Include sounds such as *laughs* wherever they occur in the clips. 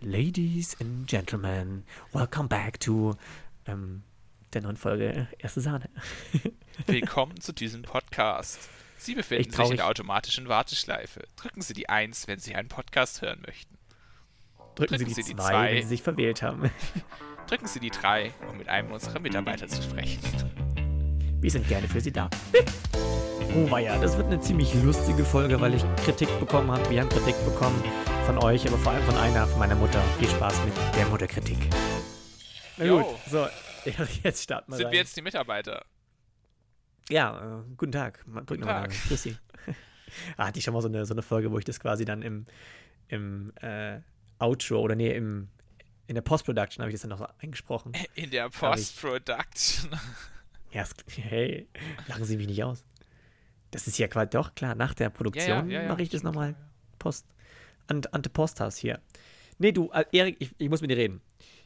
Ladies and Gentlemen, welcome back to ähm, der neuen Folge Erste Sahne. *laughs* Willkommen zu diesem Podcast. Sie befinden sich in der automatischen Warteschleife. Drücken Sie die 1, wenn Sie einen Podcast hören möchten. Drücken, Drücken Sie die 2, wenn Sie sich verwählt haben. *laughs* Drücken Sie die 3, um mit einem unserer Mitarbeiter zu sprechen. Wir sind gerne für Sie da. Oh ja, das wird eine ziemlich lustige Folge, weil ich Kritik bekommen habe. Wir haben Kritik bekommen von euch, aber vor allem von einer, von meiner Mutter. Viel Spaß mit der Mutterkritik. Na gut, so, *laughs* jetzt starten wir Sind rein. wir jetzt die Mitarbeiter? Ja, äh, guten Tag. Guten Tag. Grüß Sie. *laughs* ah, hatte ich schon mal so eine, so eine Folge, wo ich das quasi dann im, im äh, Outro oder nee, im, in der Post-Production habe ich das dann noch eingesprochen. In der Post-Production. *laughs* Ja, hey, lachen Sie mich nicht aus. Das ist ja quasi doch klar, nach der Produktion ja, ja, ja, mache ich das nochmal Post. Ante, Ante Postas hier. Nee, du, äh, Erik, ich, ich, muss mit dir reden.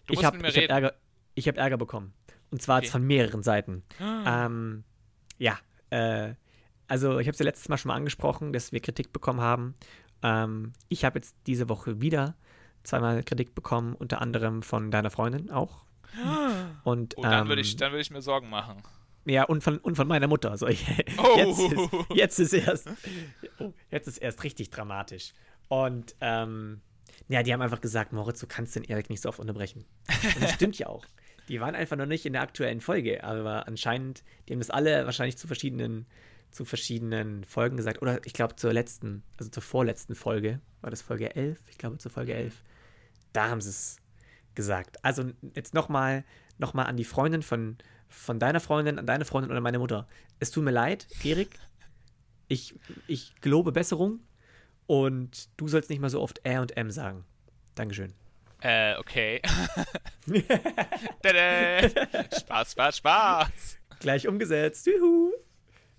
Du ich habe hab Ärger, ich hab Ärger bekommen. Und zwar okay. von mehreren Seiten. Ah. Ähm, ja, äh, also ich habe es ja letztes Mal schon mal angesprochen, dass wir Kritik bekommen haben. Ähm, ich habe jetzt diese Woche wieder zweimal Kritik bekommen, unter anderem von deiner Freundin auch. Und, oh, dann würde ich, würd ich mir Sorgen machen. Ja, und von, und von meiner Mutter. Also, *laughs* oh. jetzt, ist, jetzt, ist erst, oh, jetzt ist erst richtig dramatisch. Und ähm, ja, die haben einfach gesagt, Moritz, du kannst den Erik nicht so oft unterbrechen. Und das stimmt ja auch. Die waren einfach noch nicht in der aktuellen Folge, aber anscheinend, die haben das alle wahrscheinlich zu verschiedenen, zu verschiedenen Folgen gesagt. Oder ich glaube zur letzten, also zur vorletzten Folge, war das Folge 11? Ich glaube zur Folge 11. Da haben sie es gesagt. Also jetzt nochmal noch mal an die Freundin von, von deiner Freundin, an deine Freundin oder meine Mutter. Es tut mir leid, Erik. Ich, ich gelobe Besserung und du sollst nicht mal so oft R und M sagen. Dankeschön. Äh, okay. *laughs* Spaß, Spaß, Spaß. Gleich umgesetzt. Juhu.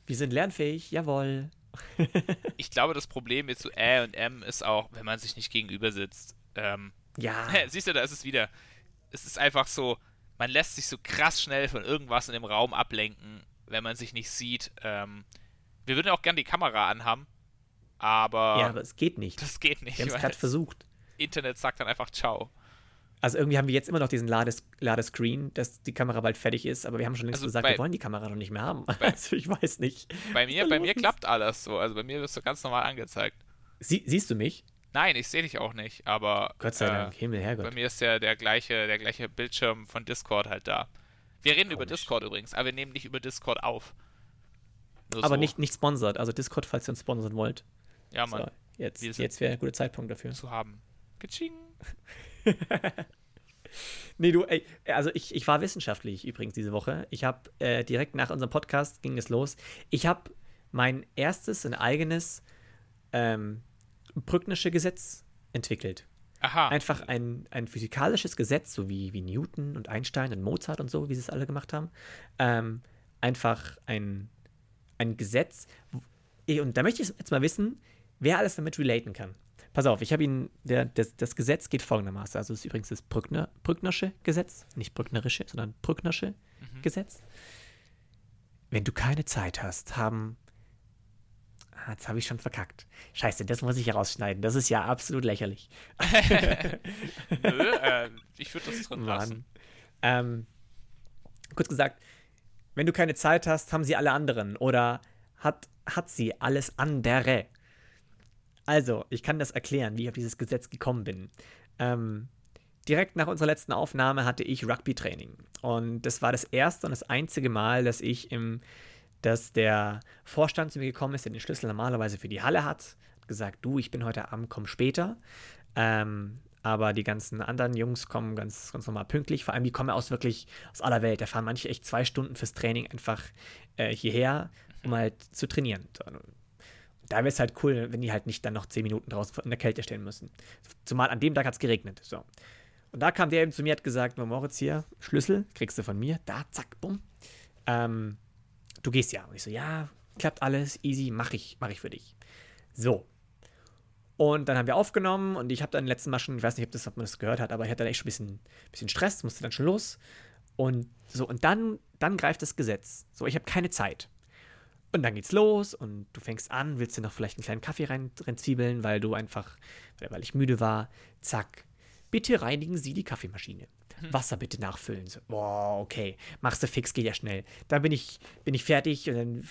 Wir sind lernfähig, jawohl. *laughs* ich glaube, das Problem mit so Ä und M ist auch, wenn man sich nicht gegenüber sitzt. Ähm, ja. *laughs* Siehst du, da ist es wieder. Es ist einfach so, man lässt sich so krass schnell von irgendwas in dem Raum ablenken, wenn man sich nicht sieht. Ähm, wir würden auch gerne die Kamera anhaben, aber. Ja, aber es geht nicht. Das geht nicht. Wir haben es gerade versucht. Internet sagt dann einfach Ciao. Also irgendwie haben wir jetzt immer noch diesen Lades Ladescreen, dass die Kamera bald fertig ist, aber wir haben schon längst also gesagt, bei, wir wollen die Kamera noch nicht mehr haben. Bei, *laughs* also ich weiß nicht. Bei mir, bei mir klappt alles so. Also bei mir wirst du ganz normal angezeigt. Sie, siehst du mich? Nein, ich sehe dich auch nicht, aber. Gott sei Dank, äh, Himmel, Herrgott. Bei mir ist ja der gleiche, der gleiche Bildschirm von Discord halt da. Wir reden Komisch. über Discord übrigens, aber wir nehmen nicht über Discord auf. Nur aber so. nicht, nicht sponsert. Also Discord, falls ihr uns sponsern wollt. Ja, Mann. So, jetzt jetzt wäre ein guter Zeitpunkt dafür. Zu haben. Kitsching. *laughs* nee, du, ey, also ich, ich war wissenschaftlich übrigens diese Woche. Ich habe äh, direkt nach unserem Podcast ging es los. Ich habe mein erstes, ein eigenes ähm, Brücknersche Gesetz entwickelt. Aha. Einfach ein, ein physikalisches Gesetz, so wie, wie Newton und Einstein und Mozart und so, wie sie es alle gemacht haben. Ähm, einfach ein, ein Gesetz. Und da möchte ich jetzt mal wissen, wer alles damit relaten kann. Pass auf, ich habe Ihnen, der, das, das Gesetz geht folgendermaßen. Also, es ist übrigens das Brückner, Brücknersche Gesetz, nicht Brücknerische, sondern Brücknersche mhm. Gesetz. Wenn du keine Zeit hast, haben Ah, jetzt habe ich schon verkackt. Scheiße, das muss ich herausschneiden. Das ist ja absolut lächerlich. *laughs* Nö, äh, ich würde das drin lassen. Ähm, kurz gesagt, wenn du keine Zeit hast, haben sie alle anderen. Oder hat, hat sie alles andere. Also, ich kann das erklären, wie ich auf dieses Gesetz gekommen bin. Ähm, direkt nach unserer letzten Aufnahme hatte ich Rugby-Training. Und das war das erste und das einzige Mal, dass ich im dass der Vorstand zu mir gekommen ist, der den Schlüssel normalerweise für die Halle hat, hat gesagt, du, ich bin heute Abend, komm später. Ähm, aber die ganzen anderen Jungs kommen ganz, ganz normal pünktlich. Vor allem, die kommen aus wirklich aus aller Welt. Da fahren manche echt zwei Stunden fürs Training einfach äh, hierher, um halt zu trainieren. Da wäre es halt cool, wenn die halt nicht dann noch zehn Minuten draußen in der Kälte stehen müssen. Zumal an dem Tag hat es geregnet. So. Und da kam der eben zu mir, hat gesagt, Moritz hier, Schlüssel, kriegst du von mir. Da, zack, bumm. Ähm, du gehst ja. Und ich so, ja, klappt alles, easy, mach ich, mach ich für dich. So. Und dann haben wir aufgenommen und ich habe dann letzten Mal schon, ich weiß nicht, ob, das, ob man das gehört hat, aber ich hatte dann echt schon ein bisschen, bisschen Stress, musste dann schon los. Und so, und dann, dann greift das Gesetz. So, ich habe keine Zeit. Und dann geht's los und du fängst an, willst dir noch vielleicht einen kleinen Kaffee rein, reinzwiebeln, weil du einfach, weil ich müde war. Zack. Bitte reinigen Sie die Kaffeemaschine. Hm. Wasser bitte nachfüllen. So, boah, okay. Machst du fix, geht ja schnell. Dann bin ich, bin ich fertig und dann,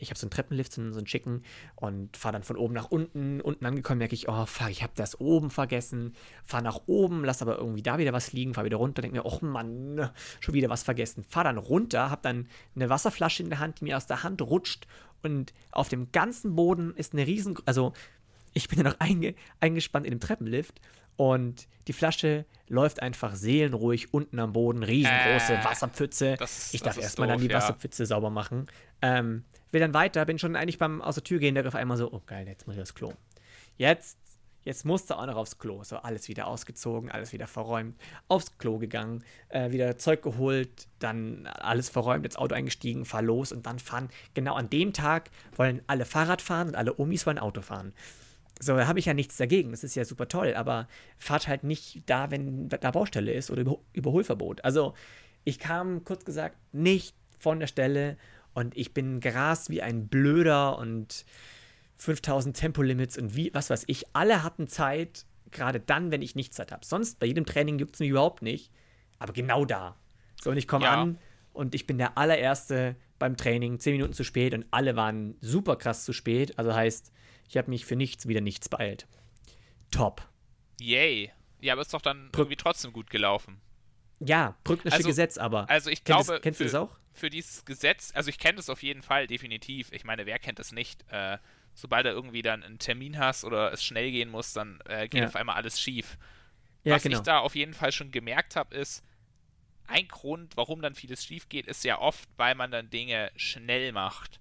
ich habe so einen Treppenlift, so einen schicken und fahre dann von oben nach unten. Unten angekommen merke ich, oh fuck, ich habe das oben vergessen. Fahre nach oben, lass aber irgendwie da wieder was liegen, fahre wieder runter, denke mir, oh Mann, schon wieder was vergessen. Fahre dann runter, habe dann eine Wasserflasche in der Hand, die mir aus der Hand rutscht und auf dem ganzen Boden ist eine riesen, also ich bin ja noch einge, eingespannt in dem Treppenlift und die Flasche läuft einfach seelenruhig unten am Boden, riesengroße äh, Wasserpfütze. Das, ich darf erstmal dann die ja. Wasserpfütze sauber machen. Ähm, will dann weiter, bin schon eigentlich beim aus der Tür gehen, der auf einmal so, oh geil, jetzt muss ich aufs Klo. Jetzt, jetzt musste auch noch aufs Klo. So, alles wieder ausgezogen, alles wieder verräumt, aufs Klo gegangen, äh, wieder Zeug geholt, dann alles verräumt, ins Auto eingestiegen, fahr los und dann fahren, genau an dem Tag wollen alle Fahrrad fahren und alle Omis wollen Auto fahren. So, da habe ich ja nichts dagegen. Das ist ja super toll, aber fahrt halt nicht da, wenn da Baustelle ist oder Überholverbot. Also, ich kam kurz gesagt nicht von der Stelle und ich bin gerast wie ein Blöder und 5000 Tempolimits und wie, was weiß ich. Alle hatten Zeit, gerade dann, wenn ich nicht Zeit habe. Sonst bei jedem Training gibt es mich überhaupt nicht. Aber genau da. So, und ich komme ja. an und ich bin der allererste beim Training, 10 Minuten zu spät und alle waren super krass zu spät. Also heißt, ich habe mich für nichts wieder nichts beeilt. Top. Yay. Ja, aber ist doch dann Brück irgendwie trotzdem gut gelaufen. Ja, Brücknersche also, Gesetz aber. Also ich glaube, kennst, kennst für, du das auch? Für dieses Gesetz, also ich kenne das auf jeden Fall, definitiv. Ich meine, wer kennt das nicht? Äh, sobald er irgendwie dann einen Termin hast oder es schnell gehen muss, dann äh, geht ja. auf einmal alles schief. Ja, Was genau. ich da auf jeden Fall schon gemerkt habe, ist, ein Grund, warum dann vieles schief geht, ist ja oft, weil man dann Dinge schnell macht.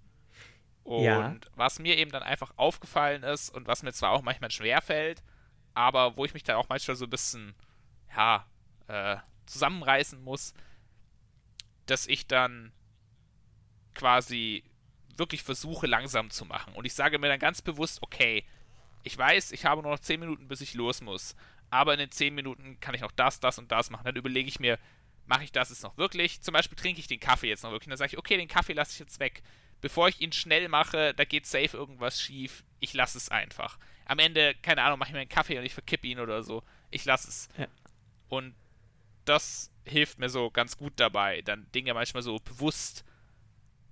Und ja. was mir eben dann einfach aufgefallen ist und was mir zwar auch manchmal schwerfällt, aber wo ich mich dann auch manchmal so ein bisschen, ja, äh, zusammenreißen muss, dass ich dann quasi wirklich versuche, langsam zu machen. Und ich sage mir dann ganz bewusst, okay, ich weiß, ich habe nur noch 10 Minuten, bis ich los muss. Aber in den 10 Minuten kann ich noch das, das und das machen. Dann überlege ich mir, mache ich das jetzt noch wirklich? Zum Beispiel trinke ich den Kaffee jetzt noch wirklich. Und dann sage ich, okay, den Kaffee lasse ich jetzt weg bevor ich ihn schnell mache, da geht safe irgendwas schief. Ich lasse es einfach. Am Ende, keine Ahnung, mache ich mir einen Kaffee und ich verkippe ihn oder so. Ich lasse es. Ja. Und das hilft mir so ganz gut dabei, dann Dinge manchmal so bewusst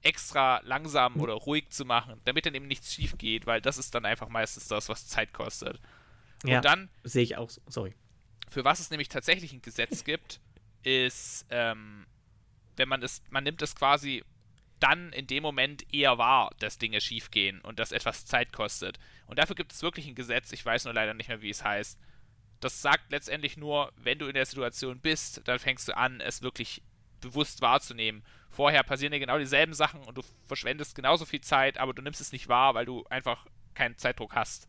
extra langsam mhm. oder ruhig zu machen, damit dann eben nichts schief geht, weil das ist dann einfach meistens das, was Zeit kostet. Und ja, dann sehe ich auch, sorry. Für was es nämlich tatsächlich ein Gesetz gibt, ist, ähm, wenn man es, man nimmt es quasi dann in dem Moment eher wahr, dass Dinge schiefgehen und dass etwas Zeit kostet. Und dafür gibt es wirklich ein Gesetz, ich weiß nur leider nicht mehr, wie es heißt. Das sagt letztendlich nur, wenn du in der Situation bist, dann fängst du an, es wirklich bewusst wahrzunehmen. Vorher passieren dir genau dieselben Sachen und du verschwendest genauso viel Zeit, aber du nimmst es nicht wahr, weil du einfach keinen Zeitdruck hast.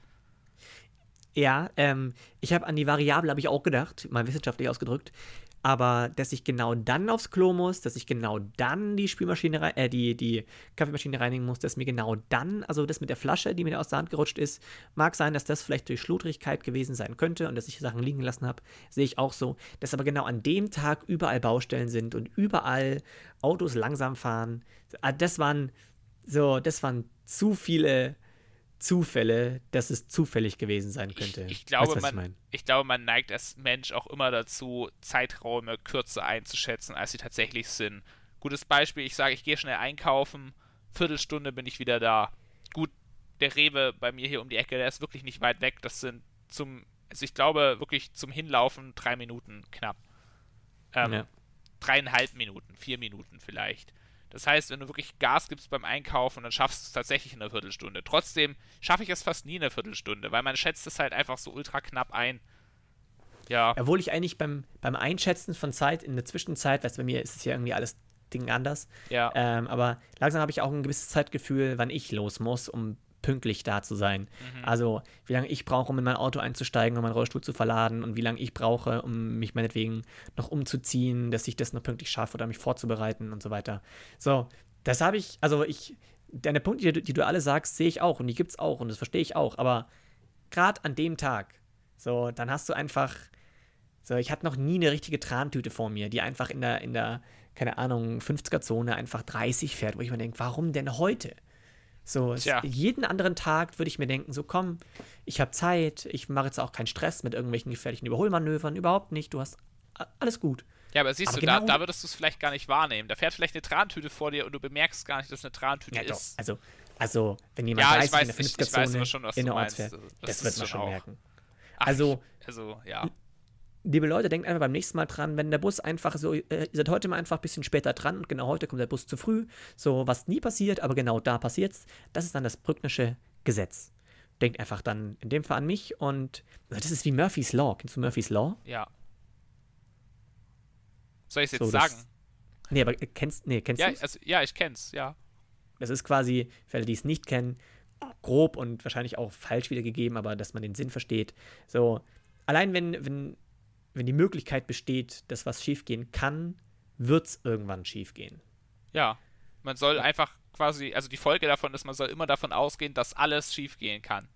Ja, ähm, ich habe an die Variable habe ich auch gedacht, mal wissenschaftlich ausgedrückt aber dass ich genau dann aufs Klo muss, dass ich genau dann die Spülmaschine, äh, die, die Kaffeemaschine reinigen muss, dass mir genau dann, also das mit der Flasche, die mir aus der Hand gerutscht ist, mag sein, dass das vielleicht durch Schludrigkeit gewesen sein könnte und dass ich Sachen liegen lassen habe, sehe ich auch so, dass aber genau an dem Tag überall Baustellen sind und überall Autos langsam fahren. Ah, das waren so, das waren zu viele Zufälle, dass es zufällig gewesen sein könnte. Ich, ich glaube, weißt, man, ich, ich, glaube, man neigt als Mensch auch immer dazu, Zeiträume kürzer einzuschätzen, als sie tatsächlich sind. Gutes Beispiel, ich sage, ich gehe schnell einkaufen, Viertelstunde bin ich wieder da. Gut, der Rewe bei mir hier um die Ecke, der ist wirklich nicht weit weg. Das sind zum, also ich glaube wirklich zum Hinlaufen drei Minuten knapp. Ähm, ja. Dreieinhalb Minuten, vier Minuten vielleicht. Das heißt, wenn du wirklich Gas gibst beim Einkaufen, dann schaffst du es tatsächlich in einer Viertelstunde. Trotzdem schaffe ich es fast nie in einer Viertelstunde, weil man schätzt es halt einfach so ultra knapp ein. Ja. Obwohl ich eigentlich beim, beim Einschätzen von Zeit in der Zwischenzeit, weißt du, bei mir ist es ja irgendwie alles Ding anders. Ja. Ähm, aber langsam habe ich auch ein gewisses Zeitgefühl, wann ich los muss, um pünktlich da zu sein. Mhm. Also wie lange ich brauche, um in mein Auto einzusteigen, um meinen Rollstuhl zu verladen und wie lange ich brauche, um mich meinetwegen noch umzuziehen, dass ich das noch pünktlich schaffe oder mich vorzubereiten und so weiter. So, das habe ich, also ich, deine Punkte, die, die du alle sagst, sehe ich auch und die gibt es auch und das verstehe ich auch, aber gerade an dem Tag, so, dann hast du einfach, so, ich hatte noch nie eine richtige Trantüte vor mir, die einfach in der, in der, keine Ahnung, 50er-Zone einfach 30 fährt, wo ich mir denke, warum denn heute? So, es, jeden anderen Tag würde ich mir denken, so komm, ich habe Zeit, ich mache jetzt auch keinen Stress mit irgendwelchen gefährlichen Überholmanövern, überhaupt nicht, du hast alles gut. Ja, aber siehst Aber du, da, genau- da würdest du es vielleicht gar nicht wahrnehmen. Da fährt vielleicht eine Trantüte vor dir und du bemerkst gar nicht, dass eine Trantüte Ja, doch. ist. Also, also, wenn jemand Ja, ich 30 in weiß, der ich- ich weiß aber 50er-Zone schon, was du innerorts meinst. fährt, Das das, wird man schon auch. merken. Ach, also- ich, also, ja. Liebe Leute, denkt einfach beim nächsten Mal dran, wenn der Bus einfach so, äh, ihr seid heute mal einfach ein bisschen später dran und genau heute kommt der Bus zu früh, so was nie passiert, aber genau da passiert's, das ist dann das Brücknersche Gesetz. Denkt einfach dann in dem Fall an mich und also das ist wie Murphy's Law. Kennst du Murphy's Law? Ja. Soll ich es jetzt So, das- sagen? Nee, aber äh, kennst, nee, kennst Ja, du's? also, ja, ich kenn's, ja. Das ist quasi, für alle, die es nicht kennen, grob und wahrscheinlich auch falsch wiedergegeben, aber dass man den Sinn versteht. So, allein wenn, wenn, wenn die Möglichkeit besteht, dass was schiefgehen kann, wird es irgendwann schiefgehen. Ja. Man soll einfach quasi, also die Folge davon ist, man soll immer davon ausgehen, dass alles schiefgehen kann.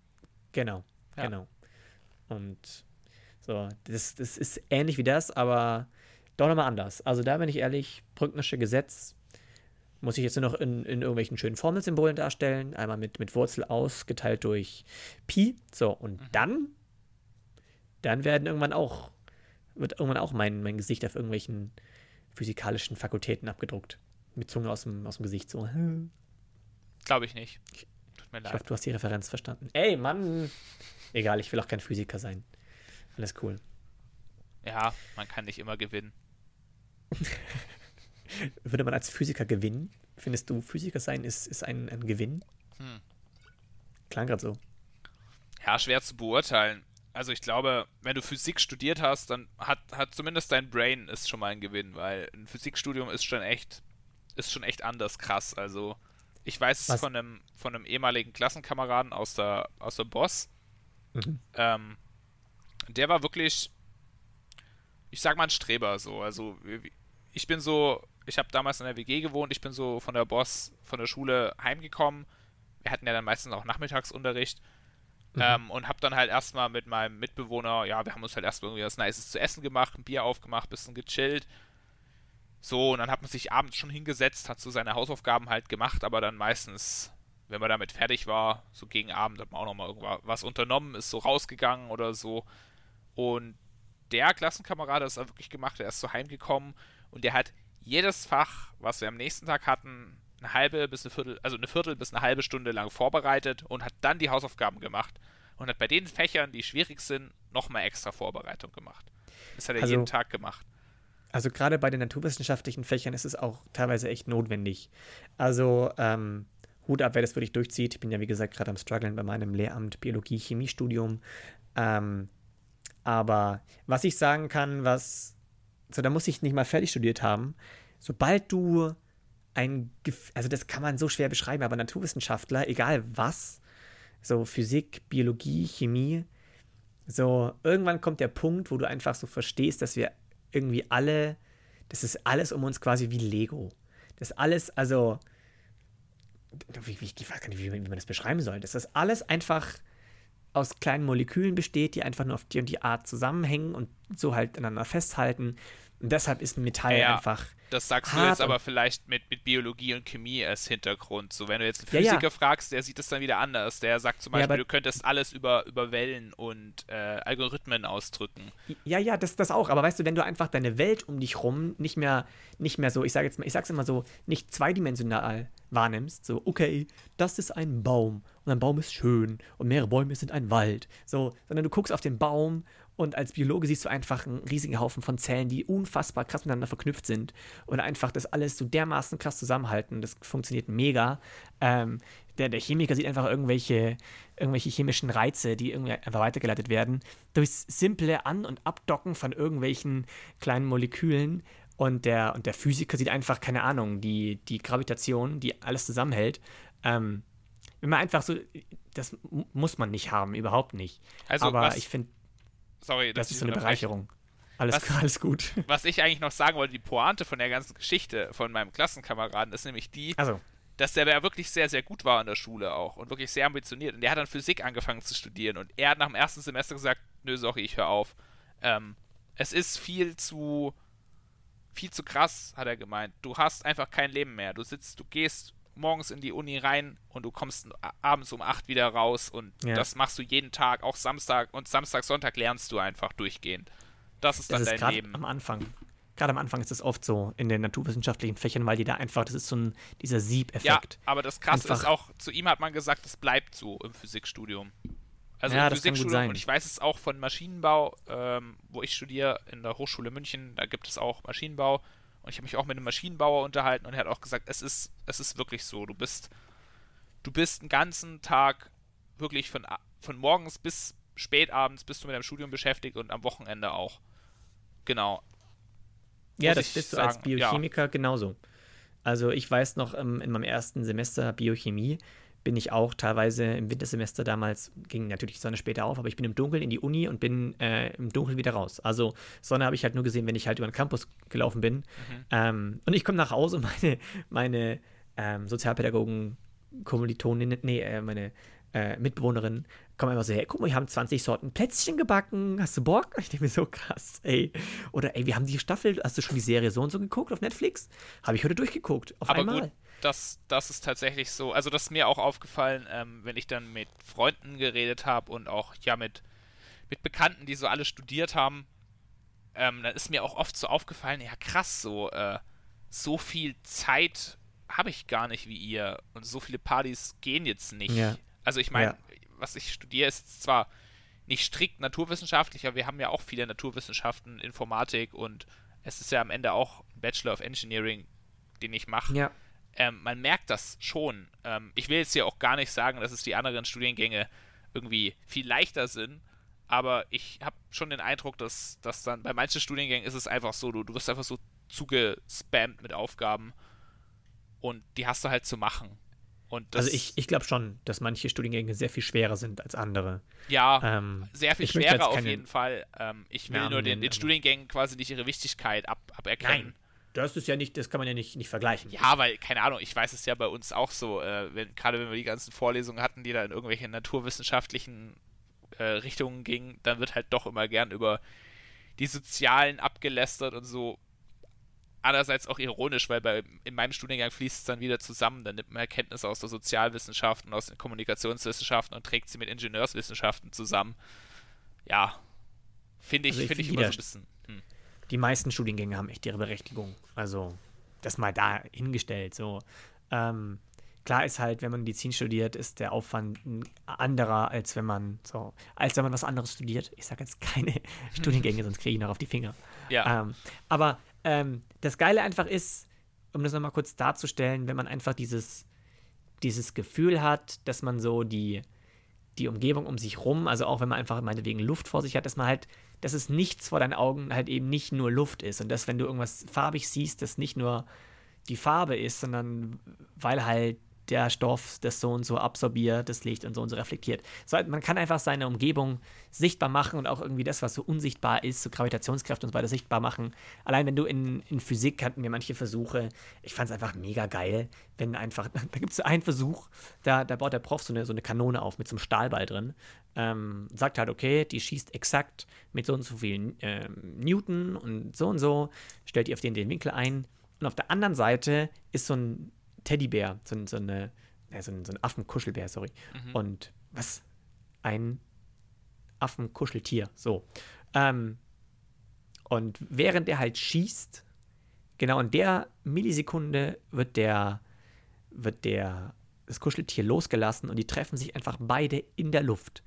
Genau, Ja. genau. Und so, das, das ist ähnlich wie das, aber doch nochmal anders. Also da bin ich ehrlich, Brücknersche Gesetz muss ich jetzt nur noch in, in irgendwelchen schönen Formelsymbolen darstellen. Einmal mit, mit Wurzel ausgeteilt durch Pi. So, und dann, dann werden irgendwann auch, wird irgendwann auch mein, mein Gesicht auf irgendwelchen physikalischen Fakultäten abgedruckt. Mit Zunge aus dem, aus dem Gesicht so. Glaube ich nicht. Tut mir Ich leid. hoffe, du hast die Referenz verstanden. Ey, Mann! Egal, ich will auch kein Physiker sein. Alles cool. Ja, man kann nicht immer gewinnen. *laughs* Würde man als Physiker gewinnen? Findest du, Physiker sein ist, ist ein, ein Gewinn? Hm. Klang gerade so. Ja, schwer zu beurteilen. Also ich glaube, wenn du Physik studiert hast, dann hat, hat zumindest dein Brain ist schon mal ein Gewinn, weil ein Physikstudium ist schon echt, ist schon echt anders krass. Also ich weiß es von einem, von einem ehemaligen Klassenkameraden aus der, aus der Boss. Mhm. Ähm, der war wirklich, ich sag mal ein Streber so. Also ich bin so, ich habe damals in der WG gewohnt, ich bin so von der Boss, von der Schule heimgekommen. Wir hatten ja dann meistens auch Nachmittagsunterricht. Ähm, und hab dann halt erstmal mit meinem Mitbewohner, ja, wir haben uns halt erstmal irgendwie was Nices zu essen gemacht, ein Bier aufgemacht, bisschen gechillt. So, und dann hat man sich abends schon hingesetzt, hat so seine Hausaufgaben halt gemacht, aber dann meistens, wenn man damit fertig war, so gegen Abend, hat man auch nochmal irgendwas unternommen, ist so rausgegangen oder so. Und der Klassenkamerad hat auch wirklich gemacht, der ist so heimgekommen und der hat jedes Fach, was wir am nächsten Tag hatten, eine halbe bis eine Viertel, also eine Viertel bis eine halbe Stunde lang vorbereitet und hat dann die Hausaufgaben gemacht und hat bei den Fächern, die schwierig sind, nochmal extra Vorbereitung gemacht. Das hat er Also- jeden Tag gemacht. Also gerade bei den naturwissenschaftlichen Fächern ist es auch teilweise echt notwendig. Also ähm, Hut ab, wer das wirklich durchzieht. Ich bin ja, wie gesagt, gerade am struggeln bei meinem Lehramt Biologie-Chemie-Studium. Ähm, aber was ich sagen kann, was, so da muss ich nicht mal fertig studiert haben, sobald du ein, also das kann man so schwer beschreiben, aber Naturwissenschaftler, egal was, so Physik, Biologie, Chemie, so irgendwann kommt der Punkt, wo du einfach so verstehst, dass wir irgendwie alle, das ist alles um uns quasi wie Lego. Das alles, also, wie, wie, ich weiß gar nicht, wie, wie man das beschreiben soll. Dass das alles einfach aus kleinen Molekülen besteht, die einfach nur auf die und die Art zusammenhängen und so halt aneinander festhalten. Und deshalb ist ein Metall Ja, einfach. Das sagst du hart jetzt aber vielleicht mit, mit Biologie und Chemie als Hintergrund. So, wenn du jetzt einen Ja, ja. Physiker fragst, der sieht das dann wieder anders. Der sagt zum Ja, Beispiel, aber- du könntest alles über, über Wellen und äh, Algorithmen ausdrücken. Ja, ja, das, das auch. Aber weißt du, wenn du einfach deine Welt um dich rum nicht mehr, nicht mehr so, ich sage jetzt mal, ich sag's immer so, nicht zweidimensional wahrnimmst, so, okay, das ist ein Baum und ein Baum ist schön und mehrere Bäume sind ein Wald. So, sondern du guckst auf den Baum und als Biologe siehst du einfach einen riesigen Haufen von Zellen, die unfassbar krass miteinander verknüpft sind und einfach das alles so dermaßen krass zusammenhalten. Das funktioniert mega. Ähm, der, der Chemiker sieht einfach irgendwelche, irgendwelche chemischen Reize, die irgendwie einfach weitergeleitet werden, durchs simple An- und Abdocken von irgendwelchen kleinen Molekülen. Und der, und der Physiker sieht einfach, keine Ahnung, die, die Gravitation, die alles zusammenhält. Ähm, wenn man einfach so, das mu- muss man nicht haben, überhaupt nicht. Also, Aber was- ich finde, Sorry, das ist eine. Bereicherung. Alles, Was- alles gut. *laughs* Was ich eigentlich noch sagen wollte, die Pointe von der ganzen Geschichte von meinem Klassenkameraden ist nämlich die, Also, dass der ja wirklich sehr, sehr gut war in der Schule auch und wirklich sehr ambitioniert. Und der hat dann Physik angefangen zu studieren und er hat nach dem ersten Semester gesagt, nö, sorry, ich höre auf. Ähm, es ist viel zu, viel zu krass, hat er gemeint. Du hast einfach kein Leben mehr. Du sitzt, du gehst morgens in die Uni rein und du kommst abends um 8 wieder raus und ja. das machst du jeden Tag, auch Samstag und Samstag, Sonntag lernst du einfach durchgehend. Das ist dann das ist dein Leben. Am Anfang. Gerade am Anfang ist das oft so in den naturwissenschaftlichen Fächern, weil die da einfach, das ist so ein, dieser Siebeffekt. Ja, aber das krasse einfach. ist auch, zu ihm hat man gesagt, es bleibt so im Physikstudium. Also ja, im Physikstudium und ich weiß es auch von Maschinenbau, ähm, wo ich studiere in der Hochschule München, da gibt es auch Maschinenbau und ich habe mich auch mit einem Maschinenbauer unterhalten und er hat auch gesagt, es ist, es ist wirklich so. Du bist, du bist einen ganzen Tag wirklich von, von morgens bis spätabends bist du mit deinem Studium beschäftigt und am Wochenende auch. Genau. Ja, das bist sagen, du als Biochemiker ja. genauso. Also ich weiß noch, ähm, in meinem ersten Semester Biochemie bin ich auch teilweise im Wintersemester damals, ging natürlich die Sonne später auf, aber ich bin im Dunkeln in die Uni und bin äh, im Dunkeln wieder raus. Also Sonne habe ich halt nur gesehen, wenn ich halt über den Campus gelaufen bin. Mhm. Ähm, und ich komme nach Hause und meine, meine ähm, Sozialpädagogen, Kommilitonin, nee, äh, meine äh, Mitbewohnerin kommen einfach so, hey, guck mal, wir haben 20 Sorten Plätzchen gebacken, hast du Bock? Ich denke mir so krass, ey. Oder ey, wir haben die Staffel, hast du schon die Serie so und so geguckt auf Netflix? Habe ich heute durchgeguckt, auf Aber einmal. Gut das, das ist tatsächlich so. Also, das ist mir auch aufgefallen, ähm, wenn ich dann mit Freunden geredet habe und auch ja mit, mit Bekannten, die so alle studiert haben, ähm, dann ist mir auch oft so aufgefallen, ja krass, so, äh, so viel Zeit habe ich gar nicht wie ihr und so viele Partys gehen jetzt nicht. Ja. Also ich meine, ja. was ich studiere, ist zwar nicht strikt naturwissenschaftlich, aber wir haben ja auch viele Naturwissenschaften, Informatik und es ist ja am Ende auch Bachelor of Engineering, den ich mache. Ja ähm, man merkt das schon. Ähm, ich will jetzt hier auch gar nicht sagen, dass es die anderen Studiengänge irgendwie viel leichter sind, aber ich habe schon den Eindruck, dass, dass dann bei manchen Studiengängen ist es einfach so, du, du wirst einfach so zugespammt mit Aufgaben und die hast du halt zu machen. Also ich, ich glaube schon, dass manche Studiengänge sehr viel schwerer sind als andere. Ja, ähm, sehr viel schwerer auf jeden Fall. Ähm, ich will nur den, den Studiengängen quasi nicht ihre Wichtigkeit ab, aberkennen. Nein. Das ist ja nicht, das kann man ja nicht, nicht vergleichen. Ja, weil, keine Ahnung, ich weiß es ja bei uns auch so, äh, wenn, gerade wenn wir die ganzen Vorlesungen hatten, die da in irgendwelche naturwissenschaftlichen äh, Richtungen gingen, dann wird halt doch immer gern über die Sozialen abgelästert und so. Andererseits auch ironisch, weil bei, in meinem Studiengang fließt es dann wieder zusammen. Dann nimmt man Erkenntnisse aus der Sozialwissenschaft und aus den Kommunikationswissenschaften und trägt sie mit Ingenieurswissenschaften zusammen. Ja, finde ich, also ich, find ich immer so ein bisschen die meisten Studiengänge haben echt ihre Berechtigung. Also, das mal da hingestellt. So. Ähm, klar ist halt, wenn man Medizin studiert, ist der Aufwand ein anderer, als wenn man so, als wenn man was anderes studiert. Ich sage jetzt keine *laughs* Studiengänge, sonst kriege ich noch auf die Finger. Ja. Ähm, aber ähm, das Geile einfach ist, um das nochmal kurz darzustellen, wenn man einfach dieses, dieses Gefühl hat, dass man so die, die Umgebung um sich rum, also auch wenn man einfach meinetwegen Luft vor sich hat, dass man halt dass es nichts vor deinen Augen halt eben nicht nur Luft ist und dass, wenn du irgendwas farbig siehst, das nicht nur die Farbe ist, sondern weil halt der Stoff das so und so absorbiert, das Licht und so und so reflektiert. So, man kann einfach seine Umgebung sichtbar machen und auch irgendwie das, was so unsichtbar ist, so Gravitationskräfte und so weiter sichtbar machen. Allein wenn du in, in Physik hatten wir manche Versuche, ich fand es einfach mega geil, wenn einfach, *laughs* da gibt es so einen Versuch, da, da baut der Prof so eine, so eine Kanone auf mit so einem Stahlball drin, ähm, sagt halt, okay, die schießt exakt mit so und so vielen ähm, Newton und so und so, stellt die auf den, den Winkel ein und auf der anderen Seite ist so ein Teddybär, so, so, eine, so, ein, so ein Affenkuschelbär, sorry. Mhm. Und was? Ein Affenkuscheltier, so. Ähm, und während der halt schießt, genau in der Millisekunde wird der, wird der, das Kuscheltier losgelassen und die treffen sich einfach beide in der Luft.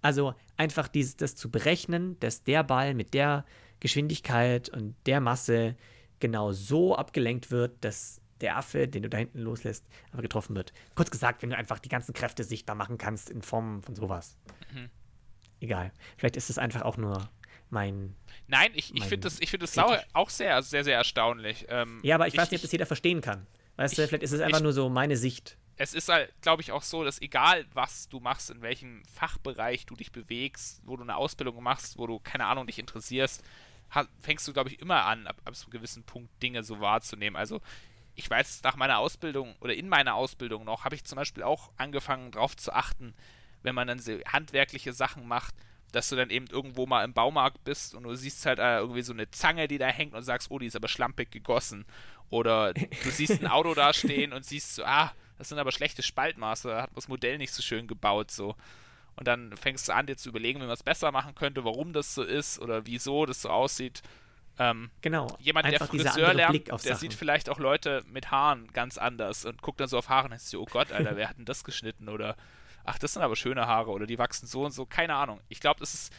Also einfach dieses, das zu berechnen, dass der Ball mit der Geschwindigkeit und der Masse genau so abgelenkt wird, dass der Affe, den du da hinten loslässt, aber getroffen wird. Kurz gesagt, wenn du einfach die ganzen Kräfte sichtbar machen kannst in Form von sowas. Mhm. Egal. Vielleicht ist es einfach auch nur mein. Nein, ich, ich finde das, ich find das auch sehr, sehr, sehr erstaunlich. Ähm, ja, aber ich, ich, weiß nicht, ob das jeder verstehen kann. Weißt ich, du, vielleicht ist es einfach nur so meine Sicht. Es ist halt, glaube ich, auch so, dass egal, was du machst, in welchem Fachbereich du dich bewegst, wo du eine Ausbildung machst, wo du, keine Ahnung, dich interessierst, fängst du, glaube ich, immer an, ab, ab einem gewissen Punkt Dinge so wahrzunehmen. Also ich weiß, nach meiner Ausbildung oder in meiner Ausbildung noch, habe ich zum Beispiel auch angefangen, darauf zu achten, wenn man dann so handwerkliche Sachen macht, dass du dann eben irgendwo mal im Baumarkt bist und du siehst halt äh, irgendwie so eine Zange, die da hängt und sagst, oh, die ist aber schlampig gegossen. Oder du siehst ein Auto da stehen und siehst so, ah, das sind aber schlechte Spaltmaße, da hat das Modell nicht so schön gebaut, so. Und dann fängst du an, dir zu überlegen, wie man es besser machen könnte, warum das so ist oder wieso das so aussieht. Ähm, genau. Jemand, der Friseur lernt, der sieht vielleicht auch Leute mit Haaren ganz anders und guckt dann so auf Haare und denkt sich, oh Gott, Alter, wer hat denn das geschnitten? Oder, ach, das sind aber schöne Haare oder die wachsen so und so, keine Ahnung. Ich glaube, das ist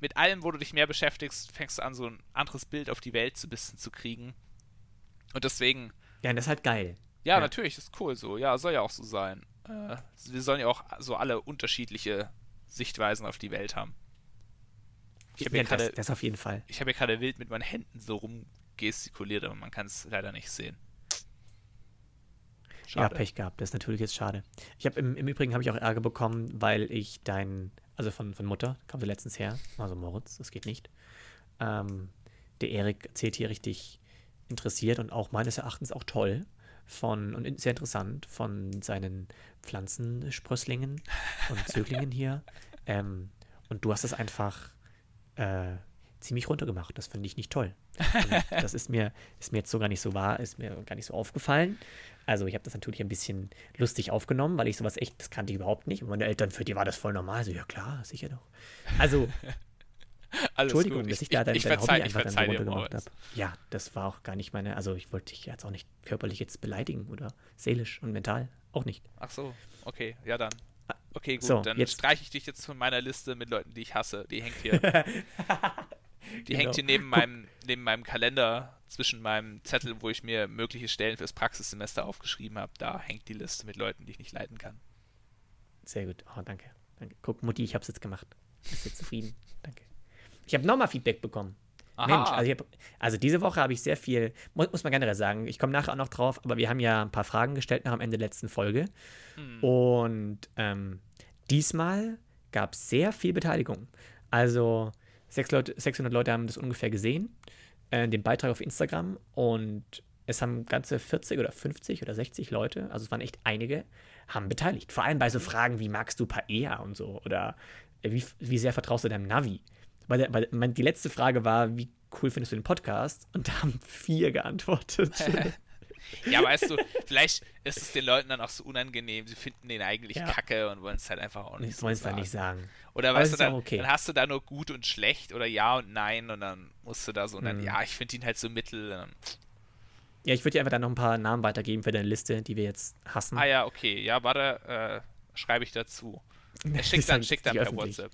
mit allem, wo du dich mehr beschäftigst, fängst du an, so ein anderes Bild auf die Welt so ein bisschen zu kriegen. Und deswegen. Ja, das ist halt geil. Ja, ja. natürlich, ist cool so. Ja, soll ja auch so sein. Äh, wir sollen ja auch so alle unterschiedliche Sichtweisen auf die Welt haben. Ich habe ja, gerade, das, das auf jeden Fall. Ich habe ja gerade wild mit meinen Händen so rumgestikuliert, aber man kann es leider nicht sehen. Schade. Ja, Pech gehabt. Das ist natürlich jetzt schade. Ich habe im, im Übrigen habe ich auch Ärger bekommen, weil ich dein, also von, von Mutter, kam sie letztens her, also Moritz, das geht nicht. Ähm, der Erik erzählt hier richtig interessiert und auch meines Erachtens auch toll von und sehr interessant von seinen Pflanzensprösslingen und *laughs* Zöglingen hier. Ähm, und du hast es einfach äh, ziemlich runtergemacht. Das finde ich nicht toll. Und *laughs* das ist mir, ist mir jetzt so gar nicht so wahr, ist mir gar nicht so aufgefallen. Also ich habe das natürlich ein bisschen lustig aufgenommen, weil ich sowas echt, das kannte ich überhaupt nicht. Und meine Eltern, für die war das voll normal. So, ja klar, sicher doch. Also, *laughs* Entschuldigung, dass ich, ich da dein, dein Hobby einfach dann so runtergemacht habe. Ja, das war auch gar nicht meine, also ich wollte dich jetzt auch nicht körperlich jetzt beleidigen oder seelisch und mental auch nicht. Ach so, okay, ja dann. Okay, gut, so, dann streiche ich dich jetzt von meiner Liste mit Leuten, die ich hasse. Die hängt hier. *laughs* die genau. hängt hier neben meinem, neben meinem Kalender zwischen meinem Zettel, wo ich mir mögliche Stellen fürs Praxissemester aufgeschrieben habe. Da hängt die Liste mit Leuten, die ich nicht leiten kann. Sehr gut. Oh, danke. danke. Guck, Mutti, ich hab's jetzt gemacht. Bist du zufrieden? Danke. Ich habe nochmal Feedback bekommen. Aha. Mensch, also, hab, also, diese Woche habe ich sehr viel, muss, muss man generell sagen, ich komme nachher auch noch drauf, aber wir haben ja ein paar Fragen gestellt nach am Ende der letzten Folge. Hm. Und ähm, diesmal gab es sehr viel Beteiligung. Also 600 Leute haben das ungefähr gesehen, äh, den Beitrag auf Instagram. Und es haben ganze 40 oder 50 oder 60 Leute, also es waren echt einige, haben beteiligt. Vor allem bei so Fragen wie magst du Paella und so oder wie, wie sehr vertraust du deinem Navi? Weil, der, weil die letzte Frage war, wie cool findest du den Podcast? Und da haben vier geantwortet. *laughs* ja, weißt du, vielleicht ist es den Leuten dann auch so unangenehm. Sie finden den eigentlich ja. kacke und wollen es halt einfach auch nicht so wollen es dann nicht sagen. Oder Aber weißt du, dann, okay. dann, hast du da nur gut und schlecht oder ja und nein und dann musst du da so, und dann, hm. ja, ich finde ihn halt so mittel. ja, ich würde dir einfach dann noch ein paar Namen weitergeben für deine Liste, die wir jetzt hassen. Ah ja, okay. Ja, warte, äh, schreibe ich dazu. *laughs* Er schickt dann, schickt dann per WhatsApp.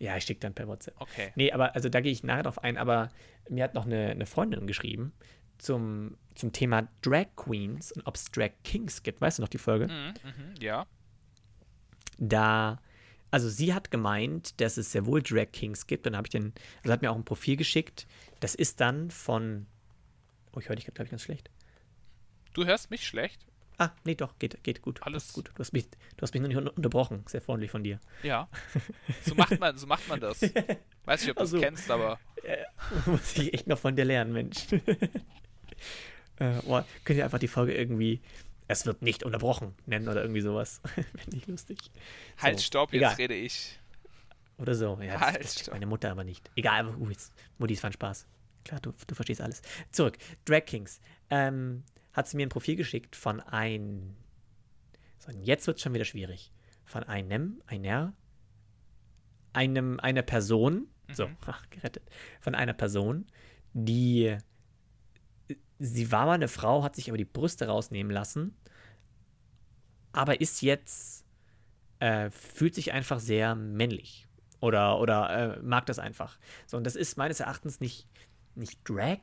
Ja, ich schicke dann per WhatsApp. Okay. Nee, aber also da gehe ich nachher drauf ein, aber mir hat noch eine, eine Freundin geschrieben zum, zum Thema Drag Queens und ob es Drag Kings gibt. Weißt du noch die Folge? Mhm, mh, ja. Da, also sie hat gemeint, dass es sehr wohl Drag Kings gibt. Dann habe ich den, also hat mir auch ein Profil geschickt. Das ist dann von, oh, ich höre dich, glaube ich, ganz schlecht. Du hörst mich schlecht? Ah, nee, doch, geht, geht gut. Alles gut. Du hast, mich, du hast mich noch nicht unterbrochen. Sehr freundlich von dir. Ja. *laughs* So macht man, so macht man das. Weiß nicht, ob du es also, kennst, aber. Äh, *laughs* muss ich echt noch von dir lernen, Mensch. *laughs* äh, oh, könnt ihr einfach die Folge irgendwie. Es wird nicht unterbrochen nennen oder irgendwie sowas. Finde ich lustig. So, halt, stopp, jetzt egal. rede ich. Oder so. Ja, halt, das, das meine Mutter aber nicht. Egal, aber uh, jetzt, Mutti, es war ein Spaß. Klar, du, du verstehst alles. Zurück. Drag Kings. Ähm, hat sie mir ein Profil geschickt von ein. So, jetzt wird es schon wieder schwierig. Von einem, einer, einem, einer Person, mhm. so, *laughs* ach, gerettet, von einer Person, die. Sie war mal eine Frau, hat sich aber die Brüste rausnehmen lassen, aber ist jetzt. Äh, fühlt sich einfach sehr männlich. Oder, oder äh, mag das einfach. So, und das ist meines Erachtens nicht, nicht Drag,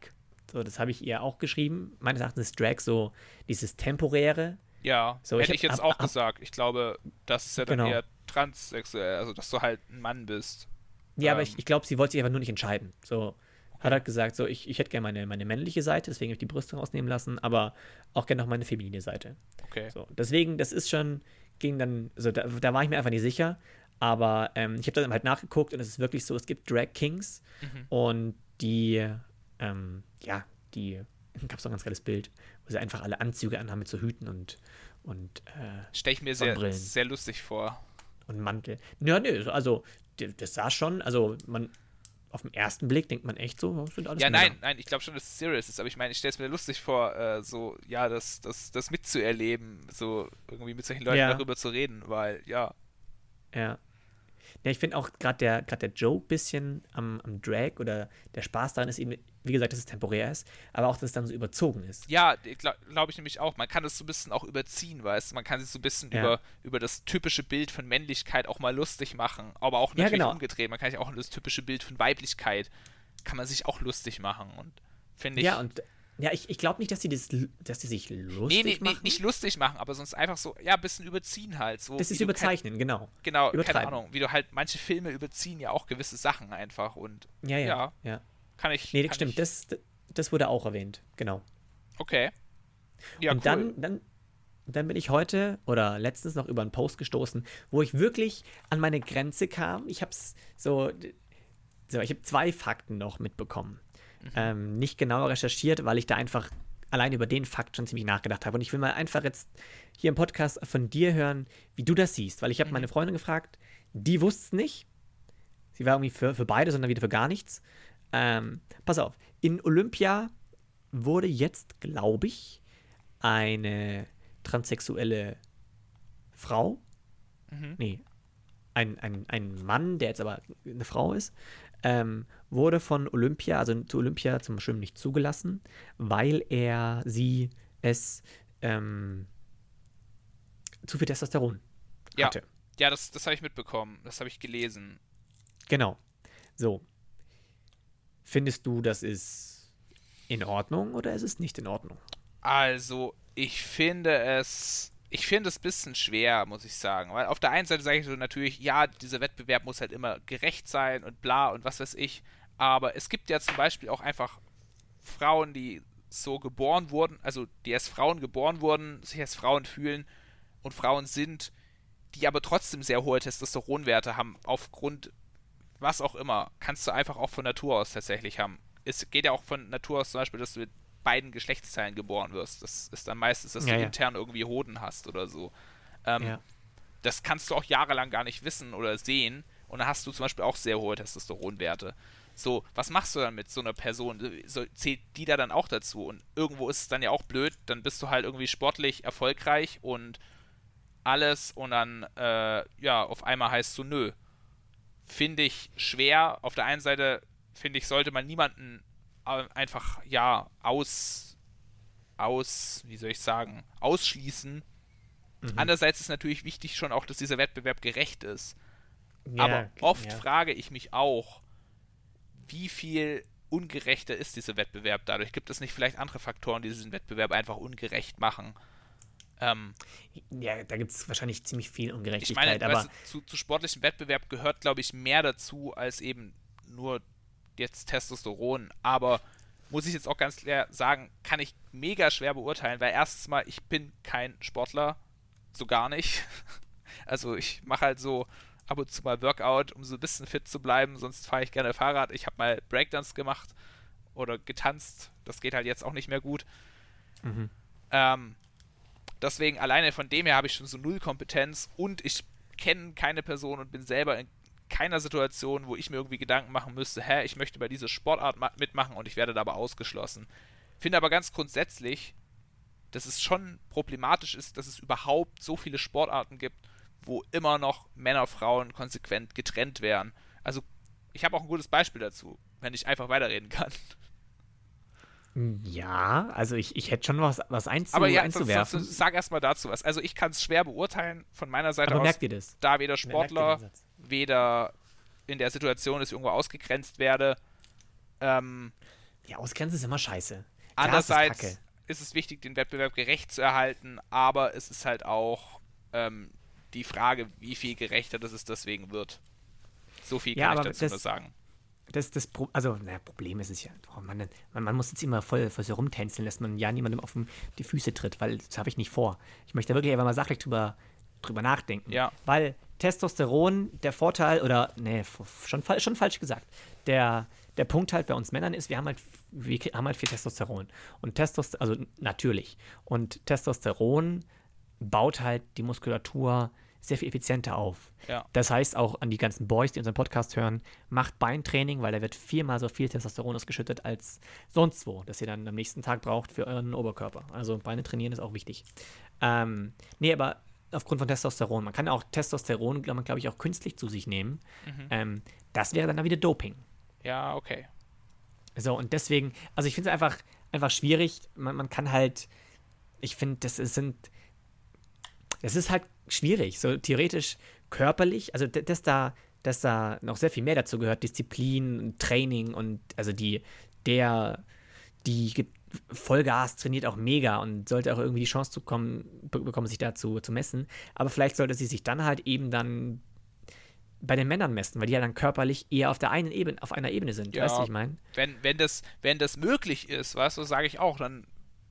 so, das habe ich ihr auch geschrieben. Meines Erachtens ist Drag so dieses temporäre. Ja, so, hätte ich, ich jetzt ab, auch ab, gesagt. Ich glaube, das ist ja dann genau. eher transsexuell, also dass du halt ein Mann bist. Ja, ähm. aber ich, ich glaube, sie wollte sich einfach nur nicht entscheiden. So, okay. hat halt gesagt, so, ich, ich hätte gerne meine, meine männliche Seite, deswegen habe ich die Brüste rausnehmen lassen, aber auch gerne noch meine feminine Seite. Okay. So, deswegen, das ist schon, ging dann, so, da, da war ich mir einfach nicht sicher, aber ähm, ich habe dann halt nachgeguckt und es ist wirklich so, es gibt Drag Kings mhm. und die ähm, ja, die, gab es auch ein ganz geiles Bild, wo sie einfach alle Anzüge anhaben mit so Hüten und, und äh, Stelle ich mir sehr, sehr lustig vor. Und Mantel. Ja, nö, also das sah schon, also man, auf den ersten Blick denkt man echt so, das sind alles Ja, Männer. nein, nein, ich glaube schon, dass es serious ist, aber ich meine, ich stelle es mir lustig vor, äh, so, ja, das, das, das mitzuerleben, so irgendwie mit solchen Leuten Ja. darüber zu reden, weil, ja, Ja. Ja, ich finde auch gerade der, grad der Joke bisschen am, am Drag oder der Spaß daran ist eben, wie gesagt, dass es temporär ist, aber auch, dass es dann so überzogen ist. Ja, glaube glaub ich nämlich auch. Man kann das so ein bisschen auch überziehen, weißt du? Man kann sich so ein bisschen Ja. über, über das typische Bild von Männlichkeit auch mal lustig machen. Aber auch Ja, natürlich genau. umgedreht. Man kann sich auch das typische Bild von Weiblichkeit, kann man sich auch lustig machen. Und finde ich. Ja, und ja, ich, ich glaube nicht, dass die, das, dass die sich lustig nee, nee, nee, machen. nicht lustig machen, aber sonst einfach so, ja, ein bisschen überziehen halt. So, das ist du kein- überzeichnen, genau. Genau, keine. Ahnung. Wie du halt, manche Filme überziehen ja auch gewisse Sachen einfach. Und Ja, ja. Ja. ja. kann ich. Nee, kann stimmt, Ich, das, das wurde auch erwähnt, genau. okay. Ja, und cool. dann, dann, dann bin ich heute oder letztens noch über einen Post gestoßen, wo ich wirklich an meine Grenze kam. Ich habe es so, so, ich habe zwei Fakten noch mitbekommen. Mhm. Ähm, nicht genauer recherchiert, weil ich da einfach allein über den Fakt schon ziemlich nachgedacht habe. Und ich will mal einfach jetzt hier im Podcast von dir hören, wie du das siehst, weil ich habe Mhm. meine Freundin gefragt, die wusste es nicht. Sie war irgendwie für, für beide, sondern wieder für gar nichts. Ähm, pass auf, in Olympia wurde jetzt, glaube ich, eine transsexuelle Frau, Mhm. nee, ein, ein, ein Mann, der jetzt aber eine Frau ist, ähm, wurde von Olympia, also zu Olympia zum Schwimmen nicht zugelassen, weil er sie es ähm, zu viel Testosteron Ja. hatte. Ja, das, das habe ich mitbekommen. Das habe ich gelesen. Genau. So. Findest du, das ist in Ordnung oder ist es nicht in Ordnung? Also, ich finde es. Ich finde es ein bisschen schwer, muss ich sagen. Weil auf der einen Seite sage ich so natürlich, ja, dieser Wettbewerb muss halt immer gerecht sein und bla und was weiß ich. Aber es gibt ja zum Beispiel auch einfach Frauen, die so geboren wurden, also die als Frauen geboren wurden, sich als Frauen fühlen und Frauen sind, die aber trotzdem sehr hohe Testosteronwerte haben, aufgrund was auch immer, kannst du einfach auch von Natur aus tatsächlich haben. Es geht ja auch von Natur aus zum Beispiel, dass du beiden Geschlechtsteilen geboren wirst. Das ist dann meistens, dass Ja, du ja. intern irgendwie Hoden hast oder so. Ähm, ja. Das kannst du auch jahrelang gar nicht wissen oder sehen. Und dann hast du zum Beispiel auch sehr hohe Testosteronwerte. So, was machst du dann mit so einer Person? So, zählt die da dann auch dazu? Und irgendwo ist es dann ja auch blöd, dann bist du halt irgendwie sportlich erfolgreich und alles und dann, äh, ja, auf einmal heißt du nö. Finde ich schwer. Auf der einen Seite, finde ich, sollte man niemanden einfach, ja, aus, aus, wie soll ich sagen, ausschließen. Mhm. Andererseits ist natürlich wichtig schon auch, dass dieser Wettbewerb gerecht ist. Ja, Aber oft ja. frage ich mich auch, wie viel ungerechter ist dieser Wettbewerb dadurch? Gibt es nicht vielleicht andere Faktoren, die diesen Wettbewerb einfach ungerecht machen? Ähm, Ja, da gibt es wahrscheinlich ziemlich viel ich Ungerechtigkeit, meine, aber weißt du, zu, zu sportlichem Wettbewerb gehört, glaube ich, mehr dazu als eben nur jetzt Testosteron. Aber muss ich jetzt auch ganz klar sagen, kann ich mega schwer beurteilen, weil erstens mal, ich bin kein Sportler, so gar nicht. *laughs* Also ich mache halt so ab und zu mal Workout, um so ein bisschen fit zu bleiben, sonst fahre ich gerne Fahrrad. Ich habe mal Breakdance gemacht oder getanzt, das geht halt jetzt auch nicht mehr gut. Mhm. Ähm, deswegen alleine von dem her habe ich schon so null Kompetenz und ich kenne keine Person und bin selber in keiner Situation, wo ich mir irgendwie Gedanken machen müsste, hä, ich möchte bei dieser Sportart ma- mitmachen und ich werde dabei ausgeschlossen. Finde aber ganz grundsätzlich, dass es schon problematisch ist, dass es überhaupt so viele Sportarten gibt, wo immer noch Männer, Frauen konsequent getrennt werden. Also ich habe auch ein gutes Beispiel dazu, wenn ich einfach weiterreden kann. ja, also ich, ich hätte schon was, was einzu, Aber ja, einzuwerfen. sonst, sag erstmal dazu was. Also ich kann es schwer beurteilen von meiner Seite aber aus, merkt ihr das? da weder Sportler? Weder in der Situation, dass ich irgendwo ausgegrenzt werde. Ähm, Ja, Ausgrenzen ist immer scheiße. Klar, ist andererseits Kacke. ist es wichtig, den Wettbewerb gerecht zu erhalten, aber es ist halt auch ähm, die Frage, wie viel gerechter das es deswegen wird. So viel Ja, kann ich dazu das- nur sagen. Das, das Pro also, naja, Problem ist es ja, oh Mann, man, man muss jetzt immer voll, voll so rumtänzeln, dass man ja niemandem auf die Füße tritt, weil das habe ich nicht vor. Ich möchte da wirklich einfach mal sachlich drüber, drüber nachdenken. Ja. Weil Testosteron, der Vorteil, oder, nee, schon, schon falsch gesagt, der, der Punkt halt bei uns Männern ist, wir haben halt, wir haben halt viel Testosteron. Und Testosteron, also natürlich. Und Testosteron baut halt die Muskulatur sehr viel effizienter auf. Ja. Das heißt auch an die ganzen Boys, die unseren Podcast hören, macht Beintraining, weil da wird viermal so viel Testosteron ausgeschüttet als sonst wo, das ihr dann am nächsten Tag braucht für euren Oberkörper. Also Beine trainieren ist auch wichtig. Ähm, nee, aber aufgrund von Testosteron. Man kann auch Testosteron, glaube ich, auch künstlich zu sich nehmen. Mhm. Ähm, das wäre dann wieder Doping. Ja, okay. So, und deswegen, also ich finde es einfach, einfach schwierig. Man, man kann halt, ich finde, das ist, sind, das ist halt schwierig. So theoretisch körperlich, also dass da, dass da noch sehr viel mehr dazu gehört, Disziplin, Training und also die, der, die gibt Vollgas, trainiert auch mega und sollte auch irgendwie die Chance zu kommen, bekommen, sich dazu zu messen. Aber vielleicht sollte sie sich dann halt eben dann bei den Männern messen, weil die ja dann körperlich eher auf der einen Ebene, auf einer Ebene sind. Ja, weißt du, ich meine? Wenn, wenn, das, wenn das möglich ist, weißt du, sage ich auch, dann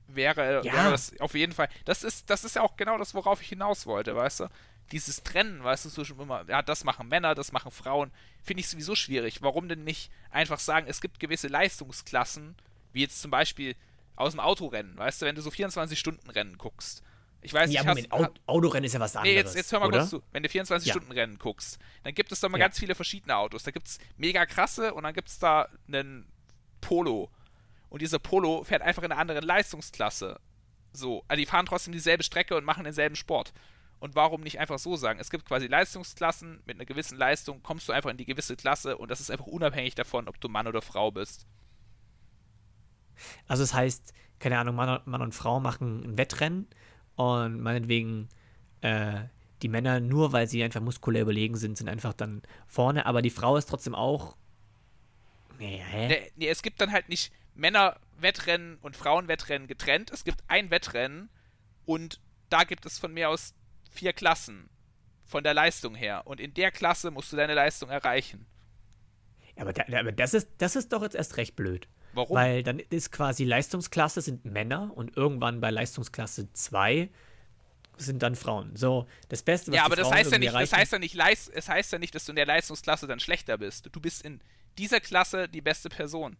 wäre, Ja. wäre das auf jeden Fall. Das ist, das ist ja auch genau das, worauf ich hinaus wollte, weißt du? Dieses Trennen, weißt du, so schon immer, ja, das machen Männer, das machen Frauen, finde ich sowieso schwierig. Warum denn nicht einfach sagen, es gibt gewisse Leistungsklassen, wie jetzt zum Beispiel aus dem Autorennen, weißt du, wenn du so 24-Stunden-Rennen guckst. Ich weiß Ja, nicht, Au- Autorennen ist ja was anderes. Nee, jetzt, jetzt hör mal oder? kurz zu. Wenn du 24-Stunden-Rennen guckst, dann gibt es da mal Ja. ganz viele verschiedene Autos. Da gibt es mega krasse und dann gibt es da einen Polo. Und dieser Polo fährt einfach in einer anderen Leistungsklasse. So, also die fahren trotzdem dieselbe Strecke und machen denselben Sport. Und warum nicht einfach so sagen? Es gibt quasi Leistungsklassen, mit einer gewissen Leistung kommst du einfach in die gewisse Klasse und das ist einfach unabhängig davon, ob du Mann oder Frau bist. Also das heißt, keine Ahnung, Mann und, Mann und Frau machen ein Wettrennen und meinetwegen äh, die Männer, nur weil sie einfach muskulär überlegen sind, sind einfach dann vorne, aber die Frau ist trotzdem auch. Nee, hä? Nee, nee, es gibt dann halt nicht Männer-Wettrennen und Frauen-Wettrennen getrennt. Es gibt ein Wettrennen und da gibt es von mir aus vier Klassen von der Leistung her. Und in der Klasse musst du deine Leistung erreichen. Aber, da, aber das, ist, das ist doch jetzt erst recht blöd. Warum? Weil dann ist quasi Leistungsklasse sind Männer und irgendwann bei Leistungsklasse 2 sind dann Frauen. So, das Beste, was ja, aber das heißt ja nicht, das heißt ja nicht, es heißt ja nicht, dass du in der Leistungsklasse dann schlechter bist. Du bist in dieser Klasse die beste Person.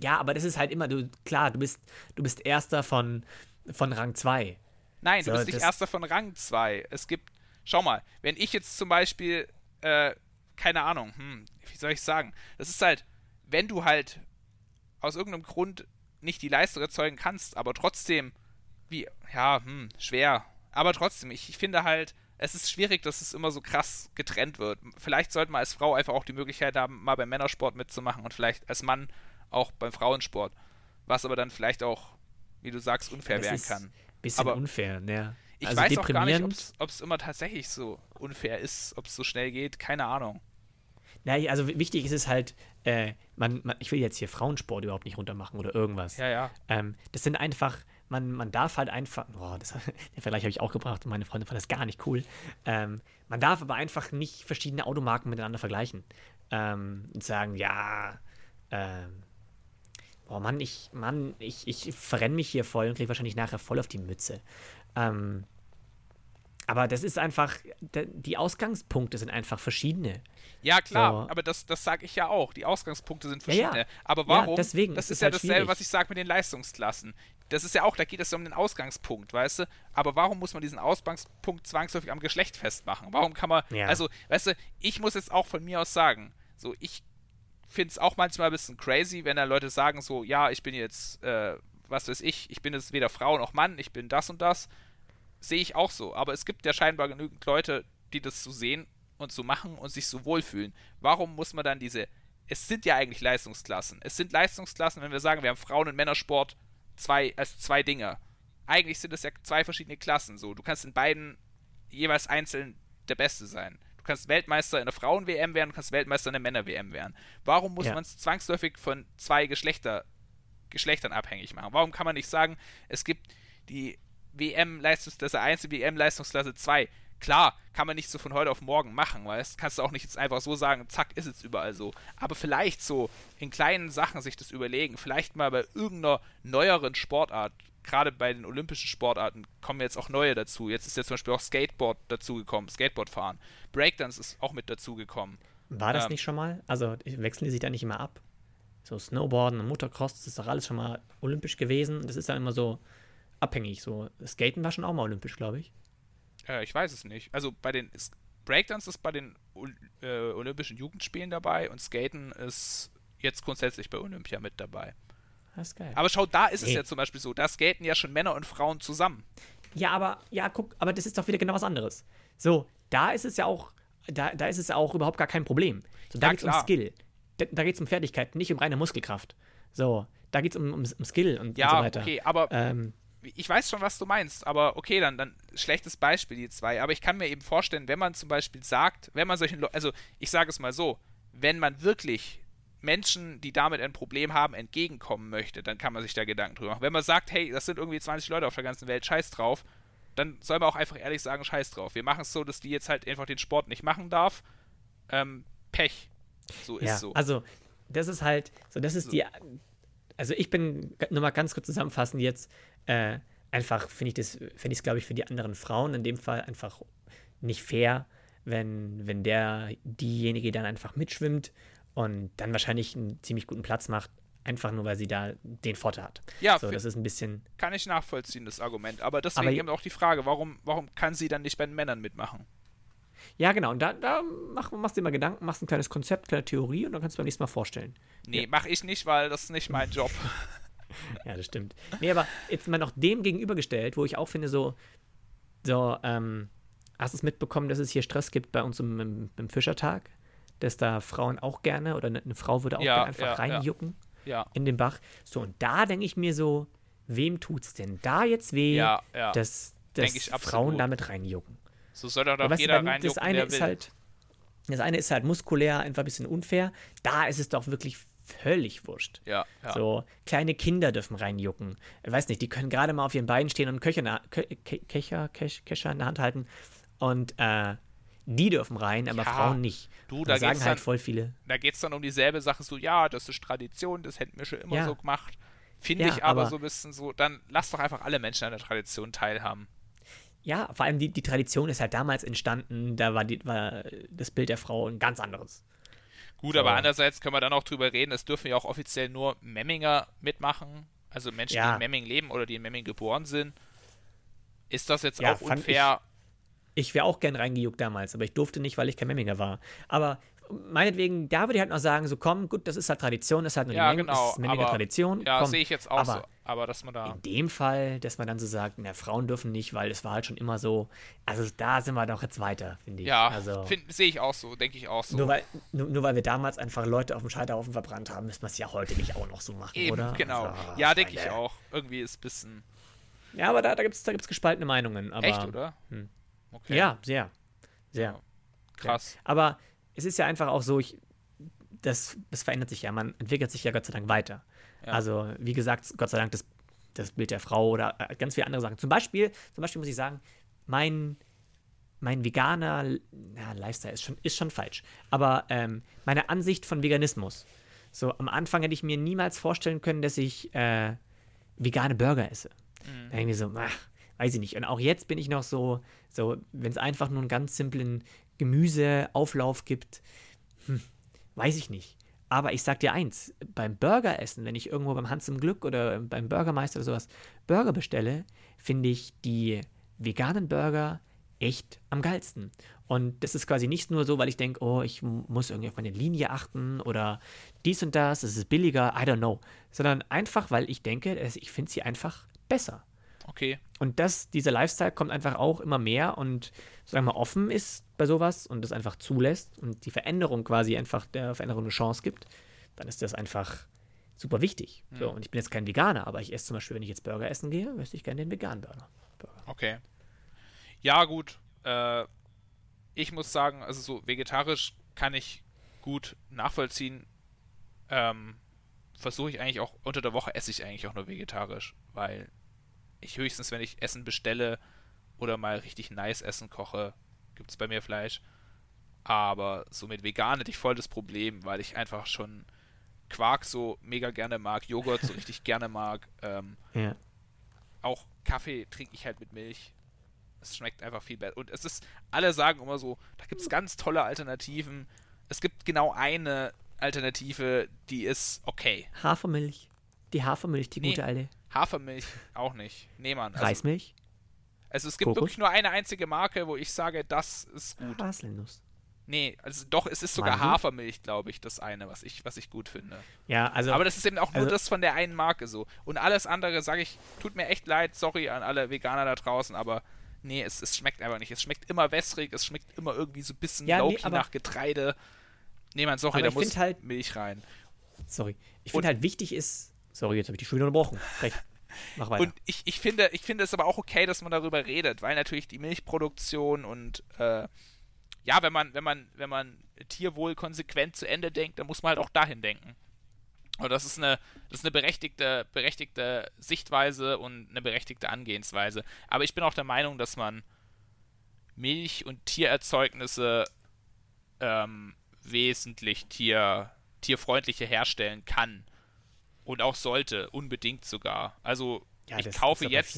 Ja, aber das ist halt immer, du, klar, du bist, du bist Erster von, von Rang 2. Nein, So, du bist nicht das- erster von Rang 2. Es gibt, schau mal, wenn ich jetzt zum Beispiel, äh, keine Ahnung, hm, wie soll ich sagen, das ist halt, wenn du halt aus irgendeinem Grund nicht die Leistung erzeugen kannst, aber trotzdem, wie, ja, hm, schwer, aber trotzdem, ich, ich finde halt, es ist schwierig, dass es immer so krass getrennt wird. Vielleicht sollte man als Frau einfach auch die Möglichkeit haben, mal beim Männersport mitzumachen und vielleicht als Mann auch beim Frauensport. Was aber dann vielleicht auch, wie du sagst, unfair werden kann. Bisschen Aber unfair, ne? Ich also weiß auch gar nicht, ob es immer tatsächlich so unfair ist, ob es so schnell geht, keine Ahnung. Na, also wichtig ist es halt, äh, man, man, ich will jetzt hier Frauensport überhaupt nicht runtermachen oder irgendwas. Ja, ja. Ähm, das sind einfach, man, man darf halt einfach, boah, das, *laughs* den Vergleich habe ich auch gebracht und meine Freundin fand das gar nicht cool. Ähm, man darf aber einfach nicht verschiedene Automarken miteinander vergleichen. Ähm, und sagen, ja, ähm, boah, Mann, ich, Mann, ich, ich verrenne mich hier voll und kriege wahrscheinlich nachher voll auf die Mütze. Ähm, aber das ist einfach, die Ausgangspunkte sind einfach verschiedene. Ja, klar, So. aber das, das sage ich ja auch. Die Ausgangspunkte sind Ja, ja. verschiedene. Aber Ja, warum? deswegen, das ist, ist ja halt dasselbe, schwierig. was ich sage mit den Leistungsklassen. Das ist ja auch, da geht es ja um den Ausgangspunkt, weißt du? Aber warum muss man diesen Ausgangspunkt zwangsläufig am Geschlecht festmachen? Warum kann man, Ja. also, weißt du, ich muss jetzt auch von mir aus sagen, so, ich finde es auch manchmal ein bisschen crazy, wenn da Leute sagen so, ja, ich bin jetzt, äh, was weiß ich, ich bin jetzt weder Frau noch Mann, ich bin das und das. Sehe ich auch so. Aber es gibt ja scheinbar genügend Leute, die das so sehen und so machen und sich so wohlfühlen. Warum muss man dann diese. Es sind ja eigentlich Leistungsklassen. Es sind Leistungsklassen, wenn wir sagen, wir haben Frauen- und Männersport zwei, als zwei Dinge. Eigentlich sind es ja zwei verschiedene Klassen. So, du kannst in beiden jeweils einzeln der Beste sein. Du kannst Weltmeister in der Frauen-WM werden, du kannst Weltmeister in der Männer-WM werden. Warum muss Ja. man es zwangsläufig von zwei Geschlechter, Geschlechtern abhängig machen? Warum kann man nicht sagen, es gibt die WM-Leistungsklasse 1 und WM-Leistungsklasse 2? Klar, kann man nicht so von heute auf morgen machen, weißt Kannst du auch nicht jetzt einfach so sagen, zack, ist jetzt überall so. Aber vielleicht so in kleinen Sachen sich das überlegen. Vielleicht mal bei irgendeiner neueren Sportart, gerade bei den olympischen Sportarten, kommen jetzt auch neue dazu. Jetzt ist ja zum Beispiel auch Skateboard dazugekommen, Skateboard fahren. Breakdance ist auch mit dazugekommen. War das Ähm. nicht schon mal? Also wechseln die sich da nicht immer ab? So Snowboarden und Motocross, das ist doch alles schon mal olympisch gewesen. Das ist dann immer so abhängig. So Skaten war schon auch mal olympisch, glaube ich. Äh, ich weiß es nicht. Also bei den Breakdance ist bei den äh, Olympischen Jugendspielen dabei und Skaten ist jetzt grundsätzlich bei Olympia mit dabei. Das ist geil. Aber schau, da ist Nee. es ja zum Beispiel so, da skaten ja schon Männer und Frauen zusammen. Ja, aber, ja, guck, aber das ist doch wieder genau was anderes. So, da ist es ja auch, da, da ist es ja auch überhaupt gar kein Problem. So, da Ja, geht es um. Skill. Da, da geht es um Fertigkeit, nicht um reine Muskelkraft. So, da geht es um, um, um Skill und, Ja, und so weiter. okay, aber Ähm, ich weiß schon, was du meinst, aber okay, dann, dann schlechtes Beispiel, die zwei. Aber ich kann mir eben vorstellen, wenn man zum Beispiel sagt, wenn man solchen Leuten, also ich sage es mal so, wenn man wirklich Menschen, die damit ein Problem haben, entgegenkommen möchte, dann kann man sich da Gedanken drüber machen. Wenn man sagt, hey, das sind irgendwie 20 Leute auf der ganzen Welt, scheiß drauf, dann soll man auch einfach ehrlich sagen, scheiß drauf. Wir machen es so, dass die jetzt halt einfach den Sport nicht machen darf. Ähm, Pech. So ja, ist so. also, das ist halt, so, das ist So. die, also ich bin, nur mal ganz kurz zusammenfassend jetzt, äh, einfach finde ich das, finde ich es, glaube ich, für die anderen Frauen in dem Fall einfach nicht fair, wenn, wenn der, diejenige dann einfach mitschwimmt und dann wahrscheinlich einen ziemlich guten Platz macht, einfach nur, weil sie da den Vorteil hat. ja, So, das ist ein bisschen, kann ich nachvollziehen, das Argument. Aber deswegen Aber- eben auch die Frage, warum, warum kann sie dann nicht bei den Männern mitmachen? Ja genau, und da, da mach, machst du dir mal Gedanken, machst ein kleines Konzept, kleine Theorie und dann kannst du beim nächsten Mal vorstellen. Nee, mach ich nicht, weil das ist nicht mein Job. *laughs* Ja, das stimmt. Nee, aber jetzt mal noch dem gegenübergestellt, wo ich auch finde, so, so, ähm, hast du es mitbekommen, dass es hier Stress gibt bei uns im, im, im Fischertag? Dass da Frauen auch gerne oder eine, eine Frau würde auch Ja, gerne einfach ja, reinjucken Ja, in den Bach. So, und da denke ich mir so, wem tut's denn da jetzt weh, ja, ja. dass, dass. Frauen damit reinjucken? So soll doch du, jeder reinjucken, das eine ist will. halt, das eine ist halt muskulär einfach ein bisschen unfair. Da ist es doch wirklich völlig wurscht. ja, ja. So, kleine Kinder dürfen reinjucken. Ich weiß nicht, die können gerade mal auf ihren Beinen stehen und Köcher, in der- Kö Ke Kecher, Kech, Kescher in der Hand halten. Und äh, die dürfen rein, aber Ja, Frauen nicht. du, da da sagen halt dann- voll viele. Da geht es dann um dieselbe Sache, so, ja, das ist Tradition, das hätten wir schon immer Ja. so gemacht. Finde Ja, ich aber, aber- so ein bisschen so, dann lass doch einfach alle Menschen an der Tradition teilhaben. Ja, vor allem die, die Tradition ist halt damals entstanden, da war, die, war das Bild der Frau ein ganz anderes. Gut, aber andererseits können wir dann auch drüber reden, es dürfen ja auch offiziell nur Memminger mitmachen, also Menschen, die Ja. in Memming leben oder die in Memming geboren sind. Ist das jetzt Ja, auch unfair? Ich wäre auch gern reingejuckt damals, aber ich durfte nicht, weil ich kein Memminger war. Aber meinetwegen, da würde ich halt noch sagen, so komm, gut, das ist halt Tradition, das ist halt nur Ja, die Mem genau, das ist Memminger aber- Tradition. Ja, sehe ich jetzt auch aber so. Aber dass man da. In dem Fall, dass man dann so sagt, na, Frauen dürfen nicht, weil es war halt schon immer so. Also da sind wir doch jetzt weiter, finde ich. Ja, also, sehe ich auch so, denke ich auch so. nur, weil, nur, nur weil wir damals einfach Leute auf dem Scheiterhaufen verbrannt haben, müssen wir es ja heute nicht auch noch so machen, Eben, oder? genau. Also, ja, denke ich auch. Irgendwie ist ein bisschen. Ja, aber da, da gibt es da gibt's gespaltene Meinungen. Aber, Echt, oder? hm. Okay. Ja, sehr. Sehr. Ja. Krass. Aber es ist ja einfach auch so, ich, das, das verändert sich ja. Man entwickelt sich ja Gott sei Dank weiter. Ja. Also, wie gesagt, Gott sei Dank das, das Bild der Frau oder äh, ganz viele andere Sachen. Zum Beispiel, zum Beispiel muss ich sagen, mein, mein veganer na, Lifestyle ist schon, ist schon falsch. Aber ähm, meine Ansicht von Veganismus. So, am Anfang hätte ich mir niemals vorstellen können, dass ich äh, vegane Burger esse. Mhm. Da mir so, ach, weiß ich nicht. Und auch jetzt bin ich noch so, so wenn es einfach nur einen ganz simplen Gemüseauflauf gibt, hm, weiß ich nicht. Aber ich sag dir eins, beim Burgeressen, wenn ich irgendwo beim Hans im Glück oder beim Burgermeister oder sowas Burger bestelle, finde ich die veganen Burger echt am geilsten. Und das ist quasi nicht nur so, weil ich denke, oh, ich muss irgendwie auf meine Linie achten oder dies und das, es ist billiger, I don't know. Sondern einfach, weil ich denke, ich finde sie einfach besser. Okay. Und das, dieser Lifestyle kommt einfach auch immer mehr und sagen wir mal offen ist bei sowas und das einfach zulässt und die Veränderung quasi einfach der Veränderung eine Chance gibt, dann ist das einfach super wichtig. So, und ich bin jetzt kein Veganer, aber ich esse zum Beispiel, wenn ich jetzt Burger essen gehe, möchte ich gerne den veganen Burger. Burger. Okay. Ja, gut. Äh, ich muss sagen, also so vegetarisch kann ich gut nachvollziehen. Ähm, Versuche ich eigentlich auch, unter der Woche esse ich eigentlich auch nur vegetarisch, weil ich höchstens, wenn ich Essen bestelle oder mal richtig nice Essen koche, gibt es bei mir Fleisch. Aber so mit vegan hätte ich voll das Problem, weil ich einfach schon Quark so mega gerne mag, Joghurt so richtig gerne mag. Ähm, Ja. auch Kaffee trinke ich halt mit Milch. Es schmeckt einfach viel besser. Und es ist, alle sagen immer so, da gibt es ganz tolle Alternativen. Es gibt genau eine Alternative, die ist okay. Hafermilch. Die Hafermilch, die Nee. gute alte. Hafermilch auch nicht. Nee, Mann. Also, Reismilch. Also es gibt Kokos? wirklich nur eine einzige Marke, wo ich sage, das ist gut. Haselnuss. Nee, also doch, es ist sogar Mandel? Hafermilch, glaube ich, das eine, was ich, was ich gut finde. Ja, also. Aber das ist eben auch nur also- das von der einen Marke so. Und alles andere, sage ich, tut mir echt leid, sorry an alle Veganer da draußen, aber nee, es, es schmeckt einfach nicht. Es schmeckt immer wässrig, es schmeckt immer irgendwie so ein bisschen Ja, nee, nach Getreide. Nee, man, sorry, da muss halt- Milch rein. sorry. Ich finde halt wichtig ist. Sorry, jetzt habe ich die schon wieder unterbrochen. Recht. Mach weiter. Und ich, ich, finde, ich finde es aber auch okay, dass man darüber redet, weil natürlich die Milchproduktion und äh, ja, wenn man, wenn man, wenn man Tierwohl konsequent zu Ende denkt, dann muss man halt auch dahin denken. Und das ist eine, das ist eine berechtigte, berechtigte Sichtweise und eine berechtigte Angehensweise. Aber ich bin auch der Meinung, dass man Milch- und Tiererzeugnisse ähm, wesentlich tier, tierfreundlicher herstellen kann. Und auch sollte, unbedingt sogar. Also Ja, ich kaufe jetzt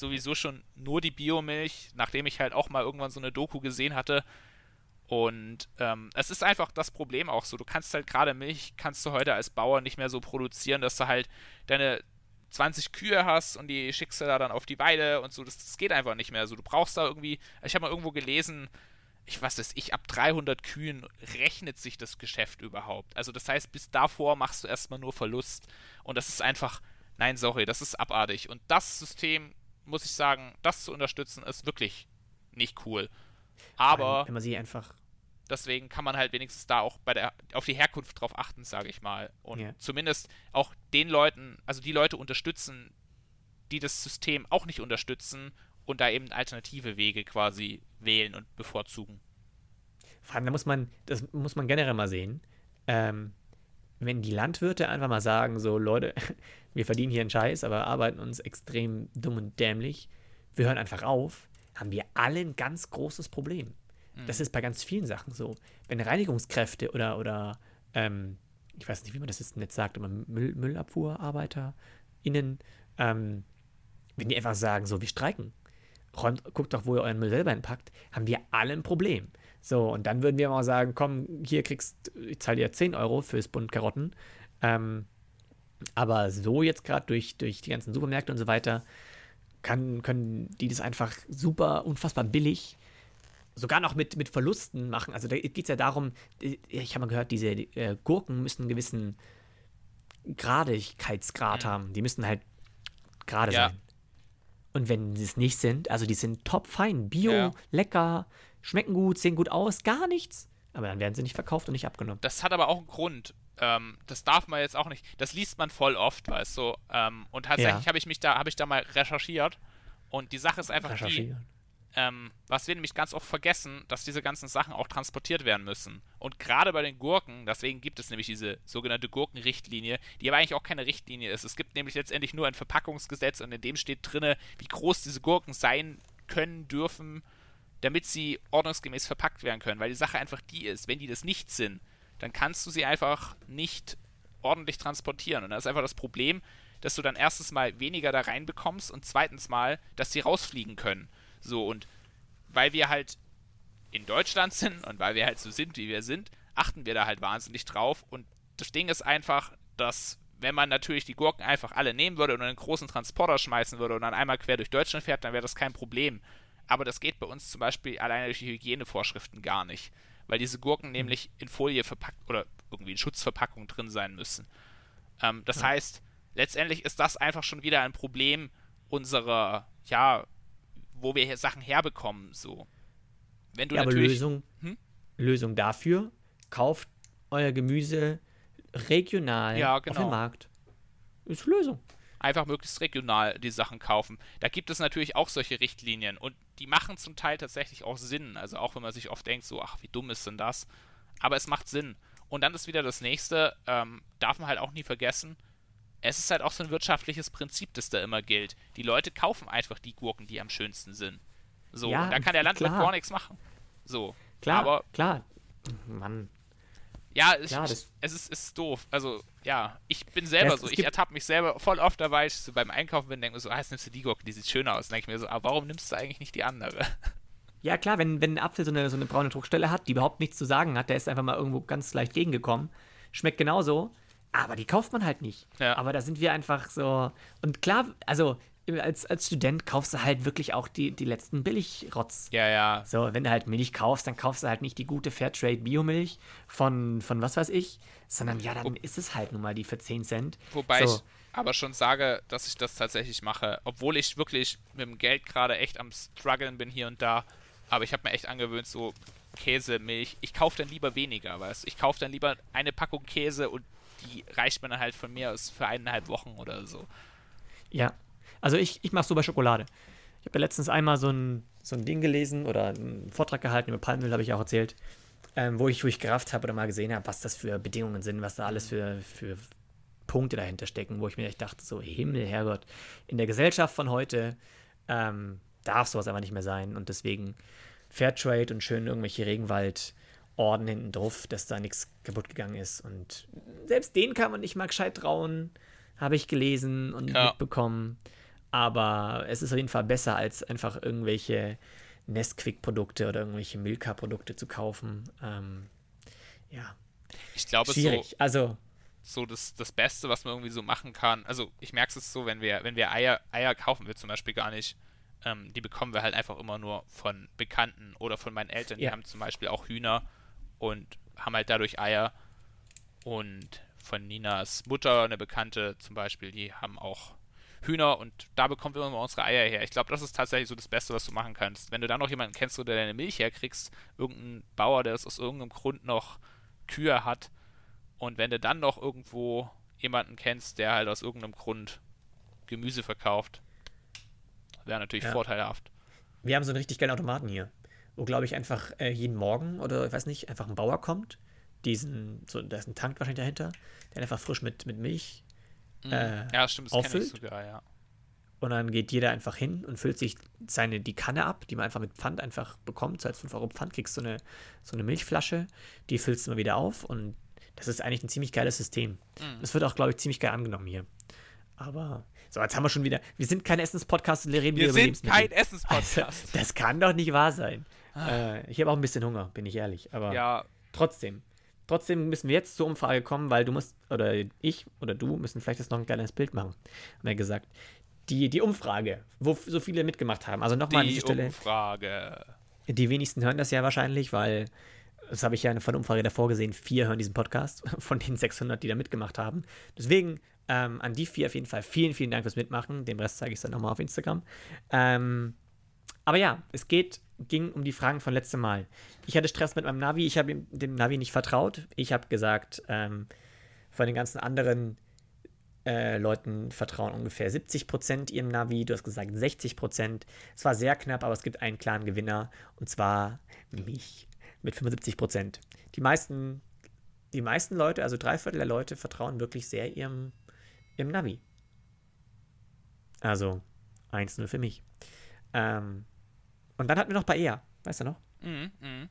sowieso schon nur die Biomilch, nachdem ich halt auch mal irgendwann so eine Doku gesehen hatte. Und ähm, es ist einfach das Problem auch so. Du kannst halt gerade Milch, kannst du heute als Bauer nicht mehr so produzieren, dass du halt deine 20 Kühe hast und die schickst du da dann auf die Weide und so. Das, das geht einfach nicht mehr so. Du brauchst da irgendwie, ich habe mal irgendwo gelesen, ich weiß es, ich ab 300 Kühen rechnet sich das Geschäft überhaupt. Also das heißt, bis davor machst du erstmal nur Verlust. Und das ist einfach, nein, sorry, das ist abartig. Und das System, muss ich sagen, das zu unterstützen, ist wirklich nicht cool. Vor allem, Aber Wenn man sie einfach. deswegen kann man halt wenigstens da auch bei der auf die Herkunft drauf achten, sage ich mal. Und Ja. zumindest auch den Leuten, also die Leute unterstützen, die das System auch nicht unterstützen und da eben alternative Wege quasi wählen und bevorzugen. Vor allem, da muss man, das muss man generell mal sehen. Ähm, wenn die Landwirte einfach mal sagen, so Leute, *laughs* wir verdienen hier einen Scheiß, aber arbeiten uns extrem dumm und dämlich, wir hören einfach auf, haben wir alle ein ganz großes Problem. Das ist bei ganz vielen Sachen so. Wenn Reinigungskräfte oder, oder ähm, ich weiß nicht, wie man das jetzt nicht sagt, aber Müll, MüllabfuhrarbeiterInnen, ähm, wenn die einfach sagen, so, wir streiken, räumt, guckt doch, wo ihr euren Müll selber hinpackt, haben wir alle ein Problem. So, und dann würden wir mal sagen, komm, hier kriegst, ich zahle dir 10 Euro fürs Bund Karotten. Ähm, aber so jetzt gerade durch, durch die ganzen Supermärkte und so weiter, kann, können die das einfach super, unfassbar billig, sogar noch mit, mit Verlusten machen. Also da geht es ja darum, ich habe mal gehört, diese äh, Gurken müssen einen gewissen Gradigkeitsgrad haben. Die müssen halt gerade Ja. sein. Und wenn sie es nicht sind, also die sind top fein, bio, Ja. lecker, schmecken gut, sehen gut aus, gar nichts. Aber dann werden sie nicht verkauft und nicht abgenommen. Das hat aber auch einen Grund. Ähm, das darf man jetzt auch nicht. Das liest man voll oft, weißt du. Ähm, und tatsächlich Ja. habe ich mich da, habe ich da mal recherchiert. Und die Sache ist einfach die. Ähm, was wir nämlich ganz oft vergessen, dass diese ganzen Sachen auch transportiert werden müssen. Und gerade bei den Gurken, deswegen gibt es nämlich diese sogenannte Gurkenrichtlinie, die aber eigentlich auch keine Richtlinie ist. Es gibt nämlich letztendlich nur ein Verpackungsgesetz und in dem steht drinne, wie groß diese Gurken sein können, dürfen, damit sie ordnungsgemäß verpackt werden können. Weil die Sache einfach die ist, wenn die das nicht sind, dann kannst du sie einfach nicht ordentlich transportieren. Und das ist einfach das Problem, dass du dann erstens mal weniger da reinbekommst und zweitens mal, dass sie rausfliegen können. So, und weil wir halt in Deutschland sind und weil wir halt so sind, wie wir sind, achten wir da halt wahnsinnig drauf. Und das Ding ist einfach, dass wenn man natürlich die Gurken einfach alle nehmen würde und in einen großen Transporter schmeißen würde und dann einmal quer durch Deutschland fährt, dann wäre das kein Problem. Aber das geht bei uns zum Beispiel alleine durch die Hygienevorschriften gar nicht. Weil diese Gurken nämlich in Folie verpackt oder irgendwie in Schutzverpackung drin sein müssen. Ähm, das heißt, letztendlich ist das einfach schon wieder ein Problem unserer, ja, wo wir hier Sachen herbekommen, so. Wenn du Ja, aber natürlich. Lösung, Hm? Lösung dafür, kauft euer Gemüse regional Ja, auf genau. dem Markt. Ist Lösung. einfach möglichst regional die Sachen kaufen. Da gibt es natürlich auch solche Richtlinien und die machen zum Teil tatsächlich auch Sinn. Also auch wenn man sich oft denkt, so, ach, wie dumm ist denn das? Aber es macht Sinn. Und dann ist wieder das nächste, ähm, darf man halt auch nie vergessen, es ist halt auch so ein wirtschaftliches Prinzip, das da immer gilt. Die Leute kaufen einfach die Gurken, die am schönsten sind. So, Ja, und da kann der Landwirt gar nichts machen. So. Klar, Aber klar. Mann. ja, ich, Klar, ich, es ist, ist doof. Also, ja, ich bin selber so. Ich ertappe mich selber voll oft dabei, ich so beim Einkaufen bin, denke mir so, ah, jetzt nimmst du die Gurke, die sieht schöner aus. Dann denke ich mir so, ah, warum nimmst du eigentlich nicht die andere? Ja, klar, wenn, wenn ein Apfel so eine, so eine braune Druckstelle hat, die überhaupt nichts zu sagen hat, der ist einfach mal irgendwo ganz leicht gegengekommen. Schmeckt genauso, aber die kauft man halt nicht. Ja. Aber da sind wir einfach so. Und klar, also als, als Student kaufst du halt wirklich auch die, die letzten Billigrotz. Ja, ja. So, wenn du halt Milch kaufst, dann kaufst du halt nicht die gute Fairtrade Biomilch von, von was weiß ich, sondern ja, dann Wo ist es halt nun mal die für 10 Cent. Wobei so. ich aber schon sage, dass ich das tatsächlich mache, obwohl ich wirklich mit dem Geld gerade echt am struggeln bin hier und da. Aber ich habe mir echt angewöhnt, so Käse, Milch. Ich kaufe dann lieber weniger, weißt Ich kaufe dann lieber eine Packung Käse und die reicht mir dann halt von mir aus für eineinhalb Wochen oder so. Ja, also ich, ich mache so bei Schokolade. Ich habe ja letztens einmal so ein, so ein Ding gelesen oder einen Vortrag gehalten über Palmöl, habe ich auch erzählt, ähm, wo, ich, wo ich gerafft habe oder mal gesehen habe, was das für Bedingungen sind, was da alles für, für Punkte dahinter stecken, wo ich mir echt dachte, so Himmel, Herrgott, in der Gesellschaft von heute ähm, darf sowas einfach nicht mehr sein und deswegen Fairtrade und schön irgendwelche Regenwaldorden hinten drauf, dass da nichts kaputt gegangen ist und selbst den kann man nicht mal gescheit trauen, habe ich gelesen und ja. mitbekommen. Aber es ist auf jeden Fall besser, als einfach irgendwelche Nesquik-Produkte oder irgendwelche Milka-Produkte zu kaufen. Ähm, ja. Ich glaube, schwierig. So, also so das, das Beste, was man irgendwie so machen kann. Also ich merke es so, wenn wir, wenn wir Eier, Eier kaufen wir zum Beispiel gar nicht. Ähm, die bekommen wir halt einfach immer nur von Bekannten oder von meinen Eltern. Ja. Die haben zum Beispiel auch Hühner und haben halt dadurch Eier. Und von Ninas Mutter, eine Bekannte zum Beispiel, die haben auch Hühner und da bekommen wir immer unsere Eier her. Ich glaube, das ist tatsächlich so das Beste, was du machen kannst. Wenn du dann noch jemanden kennst, der deine Milch herkriegst, irgendein Bauer, der es aus irgendeinem Grund noch Kühe hat, und wenn du dann noch irgendwo jemanden kennst, der halt aus irgendeinem Grund Gemüse verkauft, wäre natürlich ja. vorteilhaft. Wir haben so einen richtig geilen Automaten hier, wo, glaube ich, einfach äh, jeden Morgen oder ich weiß nicht, einfach ein Bauer kommt diesen, so, da ist ein Tank wahrscheinlich dahinter, der einfach frisch mit, mit Milch mhm. äh, ja, stimmt, das auffüllt. Sogar, ja. Und dann geht jeder einfach hin und füllt sich seine, die Kanne ab, die man einfach mit Pfand einfach bekommt. So als 5 Euro Pfand kriegst du so eine, so eine Milchflasche, die füllst du immer wieder auf und das ist eigentlich ein ziemlich geiles System. Mhm. Das wird auch, glaube ich, ziemlich geil angenommen hier. Aber, so, jetzt haben wir schon wieder, wir sind kein Essenspodcast und reden wir über Lebensmittel. Wir sind kein Essenspodcast. Also, das kann doch nicht wahr sein. Ah. Äh, ich habe auch ein bisschen Hunger, bin ich ehrlich. Aber ja. trotzdem. Trotzdem müssen wir jetzt zur Umfrage kommen, weil du musst, oder ich oder du müssen vielleicht jetzt noch ein kleines Bild machen. Haben wir gesagt. Die, die Umfrage, wo so viele mitgemacht haben. Also nochmal an die Stelle. Die Umfrage. Die wenigsten hören das ja wahrscheinlich, weil, das habe ich ja von der Umfrage davor gesehen, vier hören diesen Podcast *laughs* von den 600, die da mitgemacht haben. Deswegen ähm, an die vier auf jeden Fall vielen, vielen Dank fürs Mitmachen. Den Rest zeige ich dann nochmal auf Instagram. Ähm, aber ja, es geht ging um die Fragen von letztem Mal. Ich hatte Stress mit meinem Navi, ich habe dem Navi nicht vertraut. Ich habe gesagt, ähm, von den ganzen anderen äh, Leuten vertrauen ungefähr 70 Prozent ihrem Navi. Du hast gesagt 60 Prozent. Es war sehr knapp, aber es gibt einen klaren Gewinner und zwar mich mit 75 Prozent. Die meisten, die meisten Leute, also drei Viertel der Leute, vertrauen wirklich sehr ihrem, ihrem Navi. Also 1-0 für mich. Ähm, und dann hatten wir noch bei EA, weißt du noch? Mhm, mhm.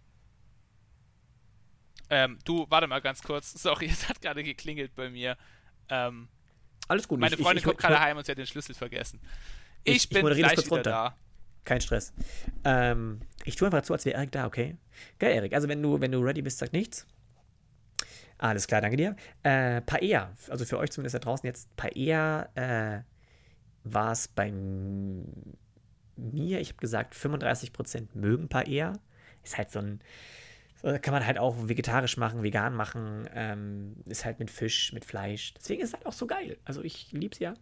Ähm, du, warte mal ganz kurz. *laughs* Sorry, es hat gerade geklingelt bei mir. Ähm, Alles gut. Meine Freundin ich, ich, kommt gerade heim und sie hat den Schlüssel vergessen. Ich, bin gleich wieder runter. da. Kein Stress. Ähm, ich tue einfach zu, als wäre Erik da, okay? Geil, Erik. Also wenn du, wenn du ready bist, sag nichts. Alles klar, danke dir. Äh, Paella, also für euch zumindest da draußen jetzt, Paella äh, war es beim mir, ich habe gesagt, 35% mögen Paella. Ist halt so ein, kann man halt auch vegetarisch machen, vegan machen, ähm, ist halt mit Fisch, mit Fleisch. Deswegen ist es halt auch so geil. Also ich liebe es ja.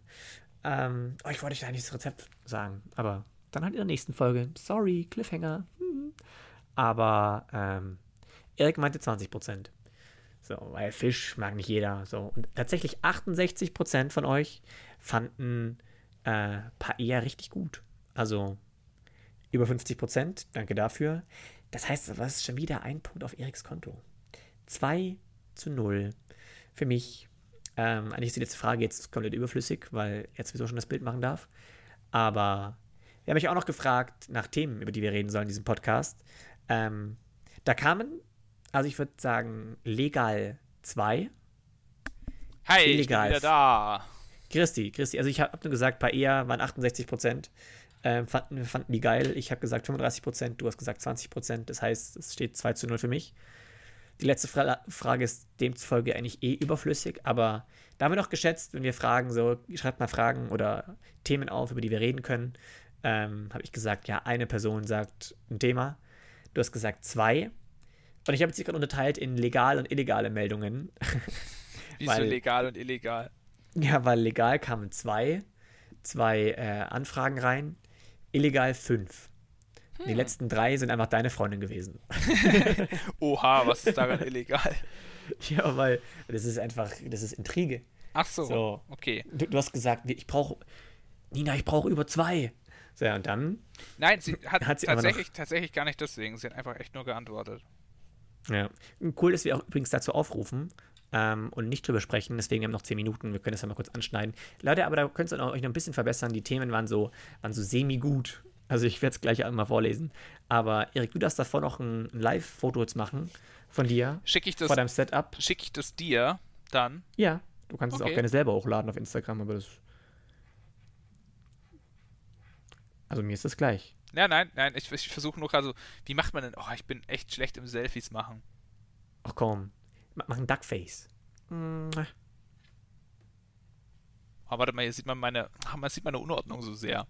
Ähm, oh, ich wollte euch eigentlich das Rezept sagen, aber dann halt in der nächsten Folge. Sorry, Cliffhanger. Hm. Aber ähm, Erik meinte 20%. So, weil Fisch mag nicht jeder. So. Und tatsächlich 68% von euch fanden äh, Paella richtig gut. Also über 50 Prozent. Danke dafür. Das heißt, was ist schon wieder ein Punkt auf Eriks Konto. 2 zu 0 für mich. Ähm, eigentlich ist die letzte Frage jetzt komplett überflüssig, weil er sowieso schon das Bild machen darf. Aber wir haben mich auch noch gefragt nach Themen, über die wir reden sollen in diesem Podcast. Ähm, da kamen, also ich würde sagen, legal 2. Hi, illegal. ich bin wieder da. Christi, Christi. Also ich habe nur gesagt, bei EA waren 68 Prozent. Ähm, fanden, wir fanden die geil. Ich habe gesagt 35 Prozent, du hast gesagt 20 Prozent. Das heißt, es steht 2 zu 0 für mich. Die letzte Fra Frage ist demzufolge eigentlich eh überflüssig, aber Da haben wir noch geschätzt, wenn wir fragen, so, schreibt mal Fragen oder Themen auf, über die wir reden können. Ähm, habe ich gesagt, ja, eine Person sagt ein Thema. Du hast gesagt zwei. Und ich habe jetzt gerade unterteilt in legal und illegale Meldungen. *laughs* Wieso weil, legal und illegal? Ja, weil legal kamen zwei, zwei äh, Anfragen rein, illegal fünf. Hm. Die letzten drei sind einfach deine Freundin gewesen. *laughs* Oha, was ist daran illegal? *laughs* Ja, weil das ist einfach, das ist Intrige. Ach so, so. okay. Du, du, hast gesagt, ich brauche, Nina, ich brauche über zwei. So, ja, und dann? Nein, sie *laughs* hat, hat sie tatsächlich, tatsächlich gar nicht deswegen. Sie hat einfach echt nur geantwortet. Ja, cool, dass wir auch übrigens dazu aufrufen ähm, und nicht drüber sprechen. Deswegen haben wir noch zehn Minuten. Wir können das ja mal kurz anschneiden. Leute, aber da könnt ihr euch noch ein bisschen verbessern. Die Themen waren so, waren so semi-gut. Also ich werde es gleich einmal vorlesen. Aber Erik, du darfst davor noch ein Live-Foto jetzt machen von dir. Schicke ich das vor deinem Setup. Schicke ich das dir dann? Ja, du kannst okay. es auch gerne selber hochladen auf Instagram, aber das. Also mir ist das gleich. Ja, nein, nein, ich, ich versuche nur gerade so, wie macht man denn? Oh, ich bin echt schlecht im Selfies machen. Ach komm, mach ein Duckface. Mm. Oh, warte mal, hier sieht man meine, man sieht meine Unordnung so sehr.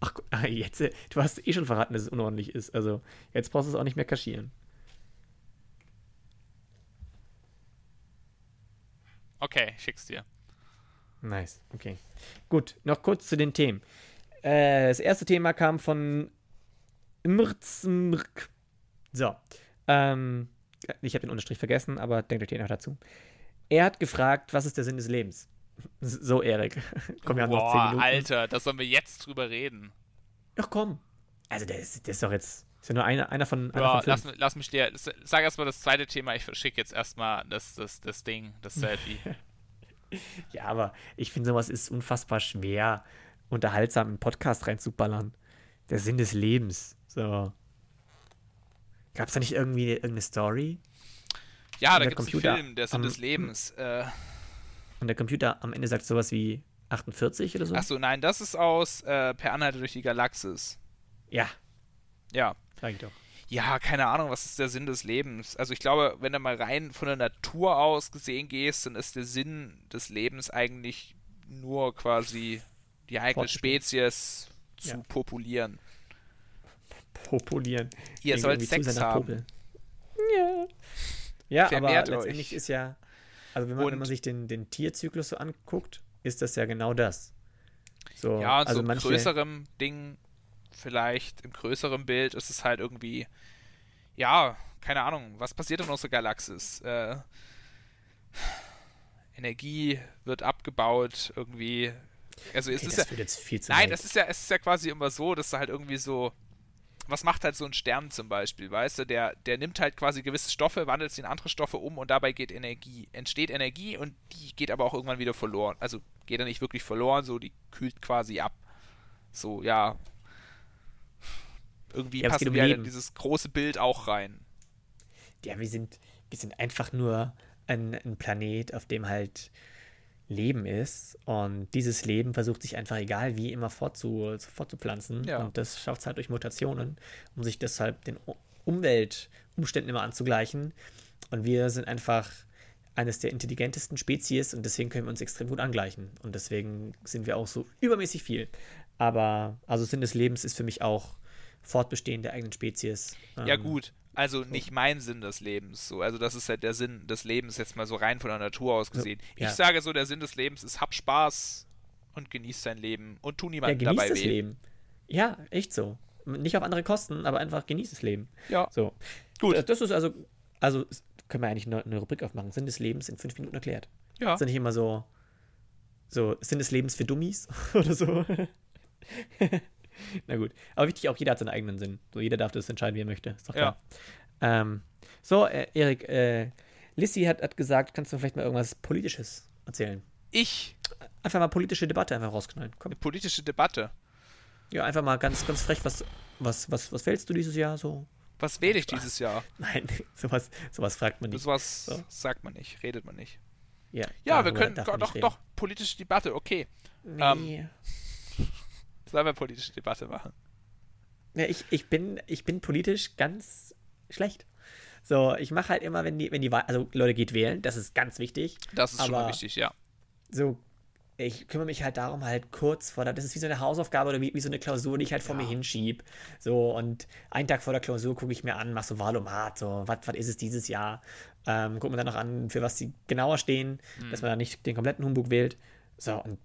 Ach, ah, jetzt, äh, du hast eh schon verraten, dass es unordentlich ist. Also, jetzt brauchst du es auch nicht mehr kaschieren. Okay, schick's dir. Nice, okay. Gut, noch kurz zu den Themen. Äh, das erste Thema kam von Mrzmrk. So. Ähm, ich habe den Unterstrich vergessen, aber denkt euch den noch dazu. Er hat gefragt, was ist der Sinn des Lebens? So, Erik. *laughs* Komm, wir haben Boah, noch 10 Minuten. Alter, da sollen wir jetzt drüber reden. Ach komm. Also, der ist, der ist doch jetzt. Ist ja nur einer, einer von. Einer ja, von lass, lass, mich dir. Sag erstmal das zweite Thema. Ich schicke jetzt erstmal das, das, das Ding, das Selfie. *laughs* ja, aber ich finde, sowas ist unfassbar schwer unterhaltsam einen Podcast reinzuballern. Der Sinn des Lebens. So. Gab es da nicht irgendwie irgendeine Story? Ja, da gibt es einen Film, der Sinn am, des Lebens. Äh. Und der Computer am Ende sagt sowas wie 48 oder so? Achso, nein, das ist aus äh, Per Anhalter durch die Galaxis. Ja. Ja. Sag ich doch. Ja, keine Ahnung, was ist der Sinn des Lebens? Also ich glaube, wenn du mal rein von der Natur aus gesehen gehst, dann ist der Sinn des Lebens eigentlich nur quasi die eigene Spezies zu ja. populieren. Populieren. Ihr sollt Sex haben. Ja. Ja, Vermehrt aber letztendlich euch. ist ja, also wenn man, wenn man sich den, den Tierzyklus so anguckt, ist das ja genau das. So, ja, und also so im größerem Ding, vielleicht im größeren Bild, ist es halt irgendwie, ja, keine Ahnung, was passiert in unserer Galaxis? Äh, Energie wird abgebaut, irgendwie also es okay, ist das ja, jetzt viel zu Nein, weit. es ist ja, es ist ja quasi immer so, dass er halt irgendwie so. Was macht halt so ein Stern zum Beispiel, weißt du? Der, der nimmt halt quasi gewisse Stoffe, wandelt sie in andere Stoffe um und dabei geht Energie. Entsteht Energie und die geht aber auch irgendwann wieder verloren. Also geht er nicht wirklich verloren, so die kühlt quasi ab. So, ja. Irgendwie ja, passt um in dieses große Bild auch rein. Ja, wir sind, wir sind einfach nur ein, ein Planet, auf dem halt Leben ist. Und dieses Leben versucht sich einfach egal wie immer fortzu, fortzupflanzen. Ja. Und das schafft es halt durch Mutationen, um sich deshalb den Umweltumständen immer anzugleichen. Und wir sind einfach eines der intelligentesten Spezies und deswegen können wir uns extrem gut angleichen. Und deswegen sind wir auch so übermäßig viel. Aber also Sinn des Lebens ist für mich auch Fortbestehen der eigenen Spezies. Ja, ähm, gut. Also nicht mein Sinn des Lebens. So. Also das ist halt der Sinn des Lebens jetzt mal so rein von der Natur aus gesehen. Ja. Ich sage so, der Sinn des Lebens ist, hab Spaß und genieß dein Leben und tu niemandem ja, dabei das weh. Leben. Ja, echt so. Nicht auf andere Kosten, aber einfach genieß das Leben. Ja. So. Gut. Das, das ist also, also können wir eigentlich eine, eine Rubrik aufmachen. Sinn des Lebens in fünf Minuten erklärt. Ja. Ist ja nicht immer so, so Sinn des Lebens für Dummies *laughs* oder so. *laughs* *laughs* Na gut. Aber wichtig auch, jeder hat seinen eigenen Sinn. So, jeder darf das entscheiden, wie er möchte. Ist doch klar. Ja. Ähm, so, äh, Erik, äh, Lissy hat, hat gesagt, kannst du vielleicht mal irgendwas Politisches erzählen? Ich? Einfach mal politische Debatte einfach rausknallen. Komm. Eine politische Debatte? Ja, einfach mal ganz, ganz frech, was, was, was, was wählst du dieses Jahr so? Was wähle ich dieses Jahr? *laughs* Nein, sowas, sowas fragt man nicht. Sowas so. sagt man nicht, redet man nicht. Ja, ja wir können doch, doch, politische Debatte, okay. Nee. Ähm, Sollen wir politische Debatte machen? Ja, ich, ich, bin, ich bin politisch ganz schlecht. So, ich mache halt immer, wenn die, wenn die Wahl, also Leute geht wählen, das ist ganz wichtig. Das ist aber, schon mal wichtig, ja. so, ich kümmere mich halt darum, halt kurz vor der, das ist wie so eine Hausaufgabe oder wie, wie so eine Klausur, die ich halt vor Ja. mir hinschiebe. So, und einen Tag vor der Klausur gucke ich mir an, mach so Wahlomat, so, was ist es dieses Jahr? Ähm, guck mir dann noch an, für was sie genauer stehen, dass man da nicht den kompletten Humbug wählt. So, und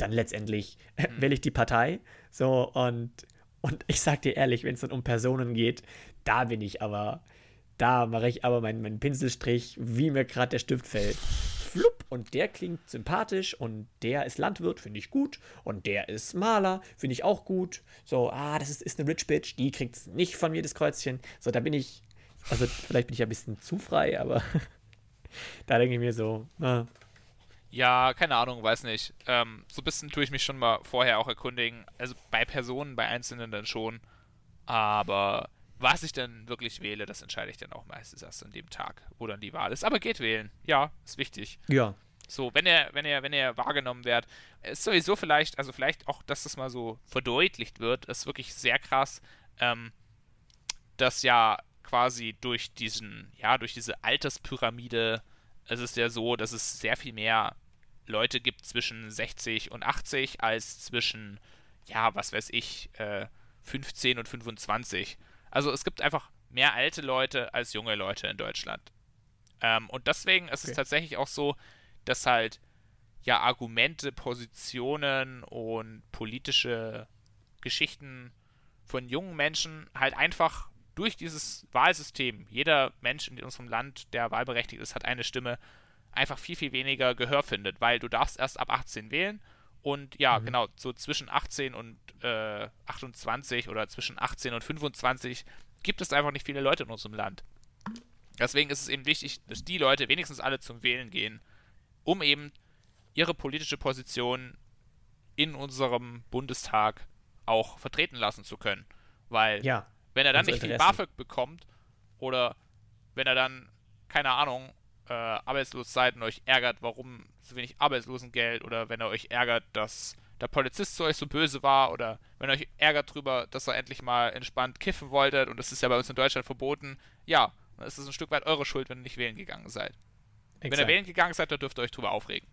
dann letztendlich wähle ich die Partei. So, und, und *laughs* ich sag dir ehrlich, wenn es dann um Personen geht, da bin ich aber, da mache ich aber meinen meinen Pinselstrich, wie mir gerade der Stift fällt. Flupp, und der klingt sympathisch und der ist Landwirt, finde ich gut. Und der ist Maler, finde ich auch gut. So, ah, das ist, ist eine Rich Bitch, die kriegt nicht von mir das Kreuzchen. So, da bin ich, also vielleicht bin ich ein bisschen zu frei, aber *laughs* da denke ich mir so, ah, Ja, keine Ahnung, weiß nicht. Ähm, so ein bisschen tue ich mich schon mal vorher auch erkundigen. Also bei Personen, bei Einzelnen dann schon. Aber was ich dann wirklich wähle, das entscheide ich dann auch meistens erst an dem Tag, wo dann die Wahl ist. Aber geht wählen. Ja, ist wichtig. ja, So, wenn er, wenn er, wenn er wahrgenommen wird, ist sowieso vielleicht, also vielleicht auch, dass das mal so verdeutlicht wird, ist wirklich sehr krass, ähm, dass ja quasi durch diesen, ja, durch diese Alterspyramide, es ist ja so, dass es sehr viel mehr Leute gibt zwischen 60 und 80 als zwischen, ja, was weiß ich, äh, 15 und 25. Also es gibt einfach mehr alte Leute als junge Leute in Deutschland. Ähm, und deswegen ist es Okay. tatsächlich auch so, dass halt ja Argumente, Positionen und politische Geschichten von jungen Menschen halt einfach durch dieses Wahlsystem, jeder Mensch in unserem Land, der wahlberechtigt ist, hat eine Stimme, einfach viel, viel weniger Gehör findet, weil du darfst erst ab 18 wählen und ja, genau, so zwischen 18 und äh, 28 oder zwischen 18 und 25 gibt es einfach nicht viele Leute in unserem Land. Deswegen ist es eben wichtig, dass die Leute wenigstens alle zum Wählen gehen, um eben ihre politische Position in unserem Bundestag auch vertreten lassen zu können. Weil ja, wenn er dann nicht viel. BAföG bekommt oder wenn er dann, keine Ahnung, äh, arbeitslos seid und euch ärgert, warum so wenig Arbeitslosengeld oder wenn er euch ärgert, dass der Polizist zu euch so böse war oder wenn er euch ärgert drüber, dass er endlich mal entspannt kiffen wolltet und das ist ja bei uns in Deutschland verboten, ja, dann ist es ein Stück weit eure Schuld, wenn ihr nicht wählen gegangen seid. Wenn ihr wählen gegangen seid, dann dürft ihr euch drüber aufregen.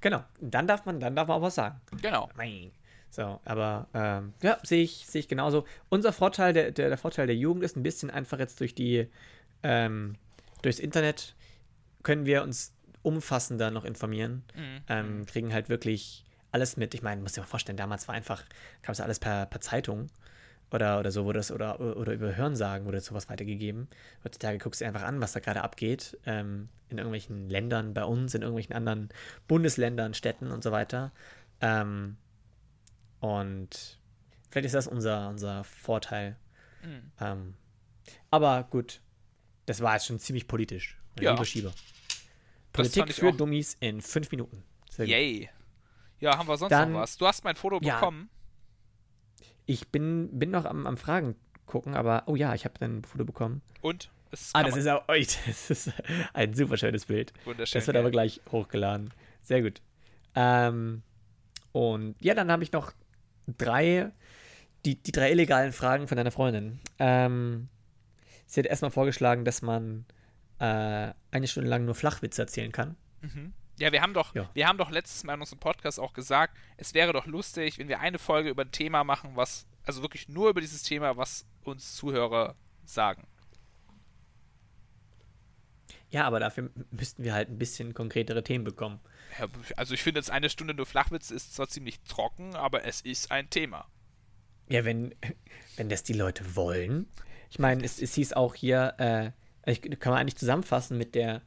Genau, dann darf man, dann darf man auch was sagen. Genau. Nein. So, aber ähm, ja, sehe ich, sehe ich genauso. Unser Vorteil, der, der, der Vorteil der Jugend ist ein bisschen einfach jetzt durch die, ähm, durchs Internet können wir uns umfassender noch informieren. Mhm. Ähm, kriegen halt wirklich alles mit. Ich meine, muss dir mal vorstellen, damals war einfach, kam es alles per, per Zeitung oder, oder so wurde das, oder, oder über Hörensagen wurde sowas weitergegeben. Heutzutage guckst du einfach an, was da gerade abgeht, ähm, in irgendwelchen Ländern bei uns, in irgendwelchen anderen Bundesländern, Städten und so weiter. Ähm, und vielleicht ist das unser, unser Vorteil. Mhm. Ähm, aber gut, das war jetzt schon ziemlich politisch. Ja. lieber Schieber. Politik für auch. Dummies in fünf Minuten. Sehr gut. Yay. Ja, haben wir sonst Dann- noch was? Du hast mein Foto Ja. bekommen. Ich bin, bin noch am, am Fragen gucken, aber oh ja, ich habe ein Foto bekommen. Und? Es Ah, das ist auch, *laughs* das ist ein super schönes Bild. wunderschön. Das wird aber gleich hochgeladen. Sehr gut. Ähm, und ja, dann habe ich noch drei, die, die drei illegalen Fragen von deiner Freundin. Ähm, sie hat erstmal vorgeschlagen, dass man äh, eine Stunde lang nur Flachwitze erzählen kann. Mhm. Ja, wir haben doch, Ja. wir haben doch letztes Mal in unserem Podcast auch gesagt, es wäre doch lustig, wenn wir eine Folge über ein Thema machen, was, also wirklich nur über dieses Thema, was uns Zuhörer sagen. Ja, aber dafür müssten wir halt ein bisschen konkretere Themen bekommen. Ja, also ich finde jetzt eine Stunde nur Flachwitz ist zwar ziemlich trocken, aber es ist ein Thema. Ja, wenn, *laughs* wenn das die Leute wollen. Ich meine, es, es hieß auch hier, äh, ich, kann man eigentlich zusammenfassen mit der,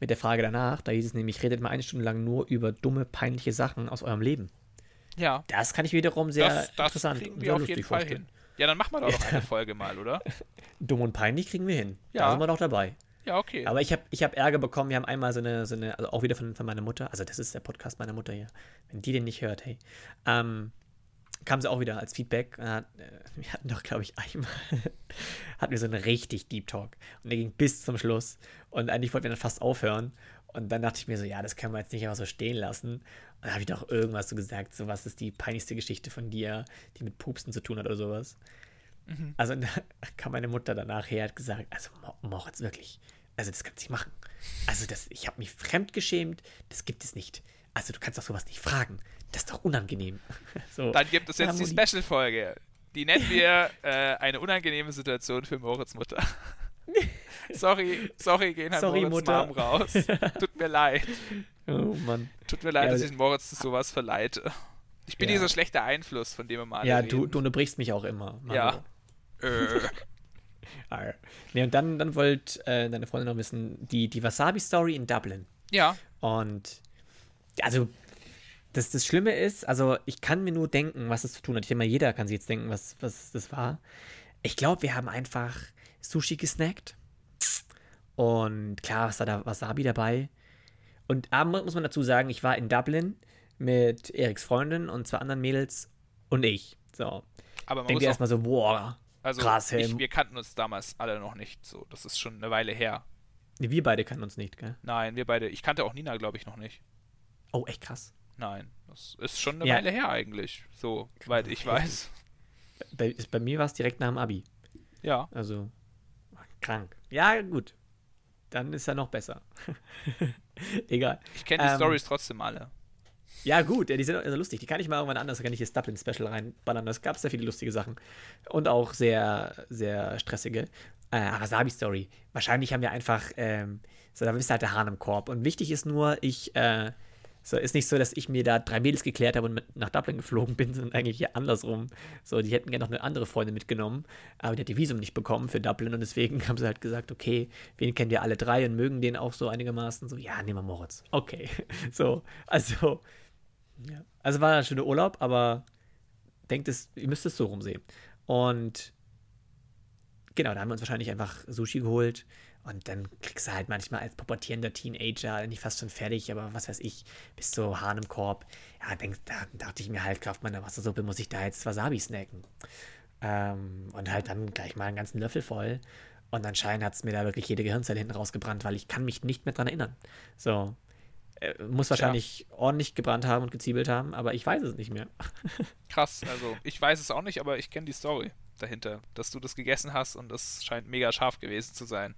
mit der Frage danach. Da hieß es nämlich, redet mal eine Stunde lang nur über dumme, peinliche Sachen aus eurem Leben. Ja, Das kann ich wiederum sehr das, das interessant und sehr auf lustig jeden Fall vorstellen. hin. Ja, dann machen wir doch noch *laughs* eine Folge mal, oder? *laughs* Dumm und peinlich kriegen wir hin. Ja. Da sind wir doch dabei. Ja, okay. Aber ich habe ich hab Ärger bekommen. Wir haben einmal so eine, so eine, also auch wieder von, von meiner Mutter. Also, das ist der Podcast meiner Mutter hier. Wenn die den nicht hört, hey. Ähm, kam sie auch wieder als Feedback. Und äh, wir hatten doch, glaube ich, einmal *laughs* hatten wir so einen richtig Deep Talk. Und der ging bis zum Schluss. Und eigentlich wollten wir dann fast aufhören. Und dann dachte ich mir so, ja, das können wir jetzt nicht einfach so stehen lassen. Und dann habe ich doch irgendwas so gesagt, so was ist die peinlichste Geschichte von dir, die mit Pupsen zu tun hat oder sowas. Also *laughs* da kam meine Mutter danach her, hat gesagt, also Mo- Moritz, wirklich, also das kannst du nicht machen. Also das, ich habe mich fremdgeschämt, das gibt es nicht. Also du kannst doch sowas nicht fragen. Das ist doch unangenehm. *laughs* so. Dann gibt es jetzt die Special-Folge. Die nennen wir *laughs* äh, eine unangenehme Situation für Moritz Mutter. *laughs* sorry, sorry, gehen an sorry, Moritz Mutter. Mom raus. Tut mir leid. Oh Mann. Tut mir leid, ja, dass ich Moritz zu sowas verleite. Ich bin ja. dieser schlechte Einfluss, von dem wir mal Ja, du, du unterbrichst mich auch immer. Manu. Ja. äh. nee, und dann, dann wollte äh, deine Freundin noch wissen, die, die Wasabi-Story in Dublin. Ja. Und also das, das Schlimme ist, also ich kann mir nur denken, was es zu tun hat. Ich denke mal, jeder kann sich jetzt denken, was, was das war. Ich glaube, wir haben einfach Sushi gesnackt. Und klar, was da Wasabi dabei. Und abends muss man dazu sagen, ich war in Dublin mit Eriks Freundin und zwei anderen Mädels und ich. So. Aber man Denkt ihr erstmal so, boah, also krass, ich, wir kannten uns damals alle noch nicht so. Das ist schon eine Weile her. Wir beide kannten uns nicht, gell? Nein, wir beide. Ich kannte auch Nina, glaube ich, noch nicht. Oh, echt krass. Nein, das ist schon eine ja. Weile her eigentlich, so weit ich weiß. Bei, bei mir war es direkt nach dem Abi. Ja. Also, krank. Ja, gut. Dann ist er noch besser. *laughs* Egal. Ich kenne die ähm, Stories trotzdem alle. Ja, gut, ja, die sind also lustig. Die kann ich mal irgendwann anders, kann ich hier Dublin-Special reinballern. Es gab sehr viele lustige Sachen. Und auch sehr, sehr stressige. Äh, Wasabi-Story. Wahrscheinlich haben wir einfach, ähm, so, da bist du halt der Hahn im Korb. Und wichtig ist nur, ich, äh, so, ist nicht so, dass ich mir da drei Mädels geklärt habe und nach Dublin geflogen bin, sondern eigentlich hier andersrum. So, die hätten gerne noch eine andere Freundin mitgenommen, aber die hat die Visum nicht bekommen für Dublin und deswegen *laughs* haben sie halt gesagt, okay, wen kennen wir alle drei und mögen den auch so einigermaßen. So, ja, nehmen wir Moritz. Okay. *laughs* So, also, ja. Also war ein schöner Urlaub, aber denkt es, ihr müsst es so rumsehen. Und genau, da haben wir uns wahrscheinlich einfach Sushi geholt und dann kriegst du halt manchmal als pubertierender Teenager, nicht fast schon fertig, aber was weiß ich, bis zu Hahn im Korb. Ja, denk, da dachte ich mir halt, Kraft meiner Wassersuppe muss ich da jetzt Wasabi snacken. Ähm, und halt dann gleich mal einen ganzen Löffel voll. Und anscheinend hat es mir da wirklich jede Gehirnzelle hinten rausgebrannt, weil ich kann mich nicht mehr dran erinnern. So. Äh, muss wahrscheinlich ja. ordentlich gebrannt haben und geziebelt haben, aber ich weiß es nicht mehr. *laughs* Krass, also ich weiß es auch nicht, aber ich kenne die Story dahinter, dass du das gegessen hast und das scheint mega scharf gewesen zu sein.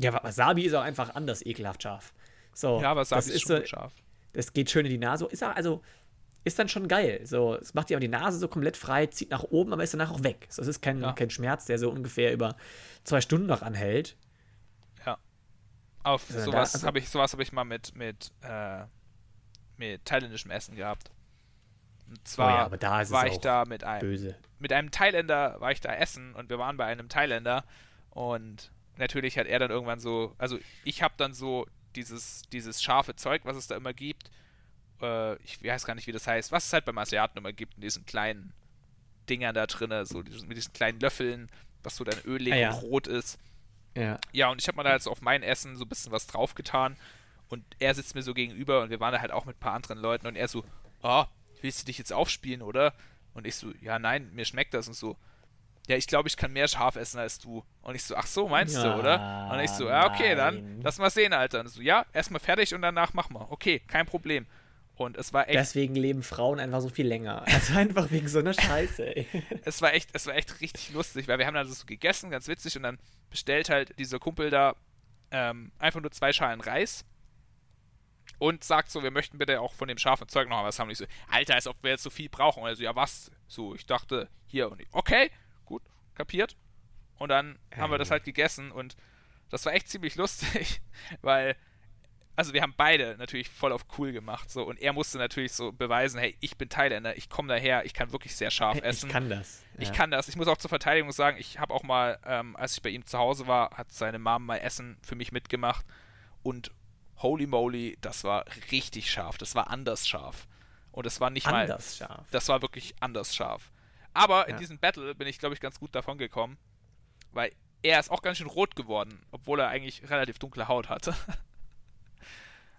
Ja, Wasabi ist auch einfach anders ekelhaft scharf. So, ja, Wasabi das ist, schon so, scharf. Das geht schön in die Nase. Ist auch, also, ist dann schon geil. So, es macht dir auch die Nase so komplett frei, zieht nach oben, aber ist danach auch weg. So, es ist kein, ja. kein Schmerz, der so ungefähr über zwei Stunden noch anhält. Ja. Auf also sowas also, habe ich, sowas habe ich mal mit, mit, äh, mit thailändischem Essen gehabt. Und zwar oh ja, war ich da mit einem, böse. mit einem Thailänder, war ich da essen und wir waren bei einem Thailänder und natürlich hat er dann irgendwann so, also ich habe dann so dieses, dieses scharfe Zeug, was es da immer gibt, äh, ich weiß gar nicht, wie das heißt, was es halt beim Asiaten immer gibt, in diesen kleinen Dingern da drin, so mit diesen kleinen Löffeln, was so dann ölig ah, ja. und rot ist. Ja. Ja, und ich habe mal da jetzt auf mein Essen so ein bisschen was draufgetan und er sitzt mir so gegenüber und wir waren da halt auch mit ein paar anderen Leuten und er so, oh, willst du dich jetzt aufspielen, oder? Und ich so, ja, nein, mir schmeckt das und so ja, ich glaube, ich kann mehr scharf essen als du. Und ich so, ach so, meinst ja, du, oder? Und ich so, ja, okay, nein. dann lass mal sehen, Alter. Und so, ja, erstmal fertig und danach mach mal. Okay, kein Problem. Und es war echt. Deswegen leben Frauen einfach so viel länger. *laughs* Also einfach wegen so einer Scheiße, ey. *laughs* es war echt, es war echt richtig lustig, weil wir haben dann so gegessen, ganz witzig, und dann bestellt halt dieser Kumpel da ähm, einfach nur zwei Schalen Reis und sagt so, wir möchten bitte auch von dem scharfen Zeug noch was haben. Und ich so, Alter, als ob wir jetzt so viel brauchen. Und er so, ja, was? So, ich dachte, hier und ich, okay kapiert. Und dann hey. haben wir das halt gegessen und das war echt ziemlich *laughs* lustig, weil, also wir haben beide natürlich voll auf cool gemacht so und er musste natürlich so beweisen, hey, ich bin Thailänder, ich komme daher, ich kann wirklich sehr scharf essen. Ich kann das. Ja. Ich kann das. Ich muss auch zur Verteidigung sagen, ich habe auch mal, ähm, als ich bei ihm zu Hause war, hat seine Mom mal Essen für mich mitgemacht und holy moly, das war richtig scharf, das war anders scharf. Und es war nicht anders mal. Scharf. Das war wirklich anders scharf. Aber in diesem Battle bin ich, glaube ich, ganz gut davon gekommen, weil er ist auch ganz schön rot geworden, obwohl er eigentlich relativ dunkle Haut hatte. *laughs*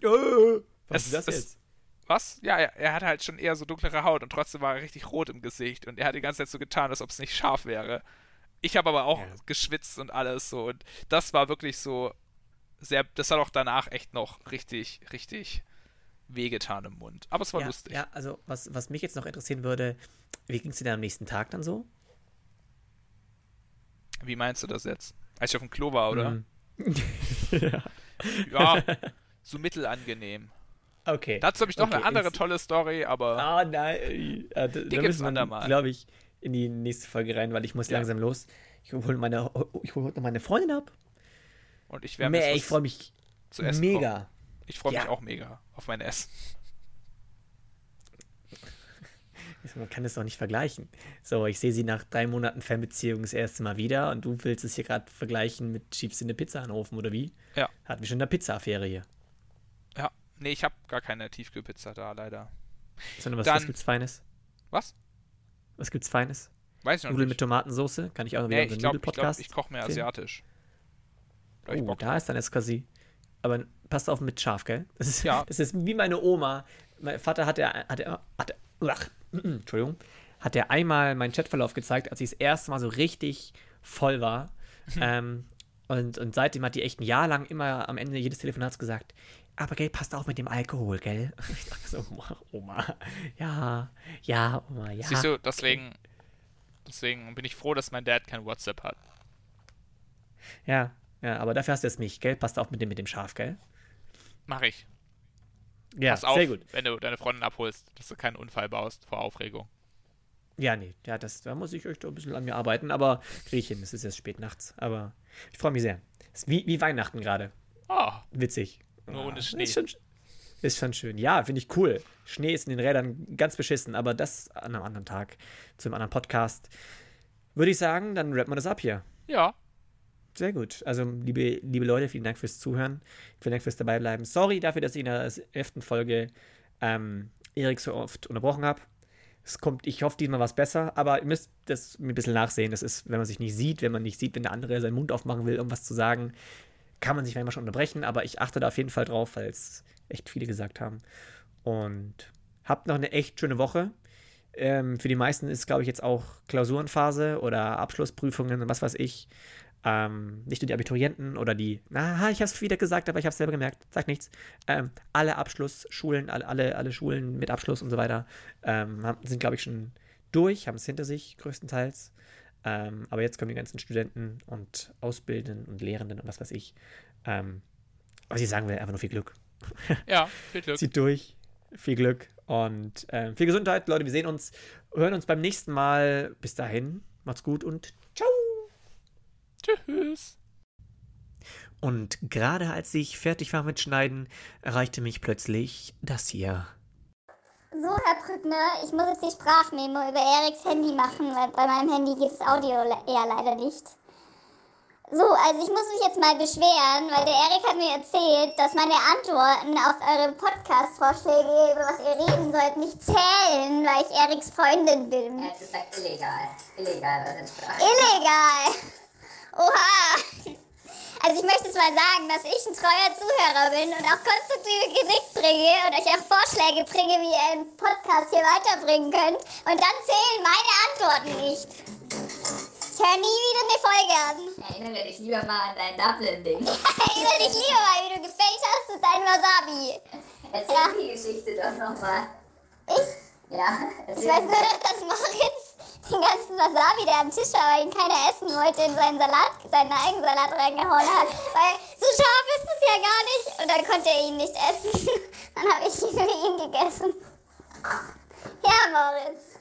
was es, ist das es, jetzt? Was? Ja, er, er hatte halt schon eher so dunklere Haut und trotzdem war er richtig rot im Gesicht und er hat die ganze Zeit so getan, als ob es nicht scharf wäre. Ich habe aber auch ja. geschwitzt und alles so und das war wirklich so sehr, das hat auch danach echt noch richtig, richtig wehgetan im Mund. Aber es war ja, lustig. Ja, also was, was mich jetzt noch interessieren würde, wie ging es dir dann am nächsten Tag dann so? Wie meinst du das jetzt? Als ich auf dem Klo war, oder? Mm. ja. *laughs* ja, so mittelangenehm. Okay. Dazu habe ich noch okay, eine andere ins- tolle Story, aber Ah, nein. Äh, da, da gibt's andermal. glaube ich, in die nächste Folge rein, weil ich muss Ja. langsam los. Ich hole meine, ich hol heute noch meine Freundin ab. und ich werde Mehr, ich freue mich mega. Ich freue mich Ja. auch mega auf mein Essen. Man kann das doch nicht vergleichen. So, ich sehe sie nach drei Monaten Fernbeziehung das erste Mal wieder und du willst es hier gerade vergleichen mit schiebst du eine Pizza in den Ofen oder wie? Ja. Hatten wir schon eine Pizza-Affäre hier. Ja, nee, ich habe gar keine Tiefkühlpizza da, leider. Sondern was, Dann- was gibt's Feines? Was? Was gibt's Feines? Weiß ich noch Nudeln mit nicht. Tomatensoße? Kann ich auch noch wieder Nee, unseren ich glaube, ich, glaub, Nudelpodcast? ich koche mehr asiatisch. Oh, Bock da ist dann jetzt quasi. Aber passt auf mit scharf, gell? Das ist, Ja. *laughs* das ist wie meine Oma. Mein Vater hat ja, hat ja, hat, ach, *clears throat* Entschuldigung, hat er einmal meinen Chatverlauf gezeigt, als ich das erste Mal so richtig voll war. ähm, und, und seitdem hat die echt ein Jahr lang immer am Ende jedes Telefonats gesagt, aber gell, passt auf mit dem Alkohol, gell? *laughs* Ich dachte so, Oma, Oma, ja, ja, Oma, ja. Siehst du, deswegen, deswegen bin ich froh, dass mein Dad kein WhatsApp hat. Ja, ja, aber dafür hast du es nicht, gell? Passt auf mit dem, mit dem Scharf, gell? Mach ich. Ja, Pass auf, sehr gut. wenn du deine Freundin abholst, dass du keinen Unfall baust vor Aufregung. Ja, nee, ja, das, da muss ich euch doch ein bisschen an mir arbeiten, aber kriege ich hin. Es ist jetzt spät nachts, aber ich freue mich sehr. Ist wie, wie Weihnachten gerade. Ah, Witzig. Nur ohne Ah, Schnee. Ist schon, ist schon schön. Ja, finde ich cool. Schnee ist in den Rädern ganz beschissen, aber das an einem anderen Tag, zu einem anderen Podcast. Würde ich sagen, dann rappen wir das ab hier. ja. Sehr gut. Also, liebe, liebe Leute, vielen Dank fürs Zuhören. Vielen Dank fürs Dabeibleiben. Sorry dafür, dass ich in der elften Folge ähm, Erik so oft unterbrochen habe. Es kommt, ich hoffe, diesmal was besser, aber ihr müsst das ein bisschen nachsehen. Das ist, wenn man sich nicht sieht, wenn man nicht sieht, wenn der andere seinen Mund aufmachen will, um was zu sagen, kann man sich manchmal schon unterbrechen, aber ich achte da auf jeden Fall drauf, weil es echt viele gesagt haben. Und habt noch eine echt schöne Woche. Ähm, für die meisten ist, glaube ich, jetzt auch Klausurenphase oder Abschlussprüfungen und was weiß ich. Ähm, nicht nur die Abiturienten oder die, na, ich habe es wieder gesagt, aber ich habe es selber gemerkt, sag nichts. Ähm, alle Abschlussschulen, alle, alle, alle Schulen mit Abschluss und so weiter ähm, haben, sind, glaube ich, schon durch, haben es hinter sich größtenteils. Ähm, aber jetzt kommen die ganzen Studenten und Ausbildenden und Lehrenden und was weiß ich. Ähm, was ich sagen will, einfach nur viel Glück. *laughs* Ja, viel Glück. Zieht durch. Viel Glück und ähm, viel Gesundheit, Leute. Wir sehen uns, hören uns beim nächsten Mal. Bis dahin, macht's gut und ciao. Tschüss. Und gerade als ich fertig war mit Schneiden, erreichte mich plötzlich das hier. So, Herr Brückner, ich muss jetzt die Sprachmemo über Eriks Handy machen, weil bei meinem Handy geht das Audio eher leider nicht. So, also ich muss mich jetzt mal beschweren, weil der Erik hat mir erzählt, dass meine Antworten auf eure Podcast-Vorschläge, über was ihr reden sollt, nicht zählen, weil ich Eriks Freundin bin. Er hat gesagt illegal. Illegal Sprache. Illegal! Oha! *laughs* Also ich möchte jetzt mal sagen, dass ich ein treuer Zuhörer bin und auch konstruktive Kritik bringe und euch auch Vorschläge bringe, wie ihr einen Podcast hier weiterbringen könnt. Und dann zählen meine Antworten nicht. Ich höre nie wieder eine Folge an. *laughs* Erinnere dich lieber mal an dein Dublin-Ding. *laughs* Will dich lieber mal, wie du gefaked hast mit deinem Wasabi. Erzähl Ja. die Geschichte doch nochmal. Ich, Ja, ich weiß nur, dass Moritz den ganzen Wasabi, der am Tisch war, weil ihn keiner essen wollte, in seinen Salat, seinen eigenen Salat reingehauen hat. Weil so scharf ist es ja gar nicht. Und dann konnte er ihn nicht essen. *laughs* Dann habe ich ihn für ihn gegessen. Ja, Moritz.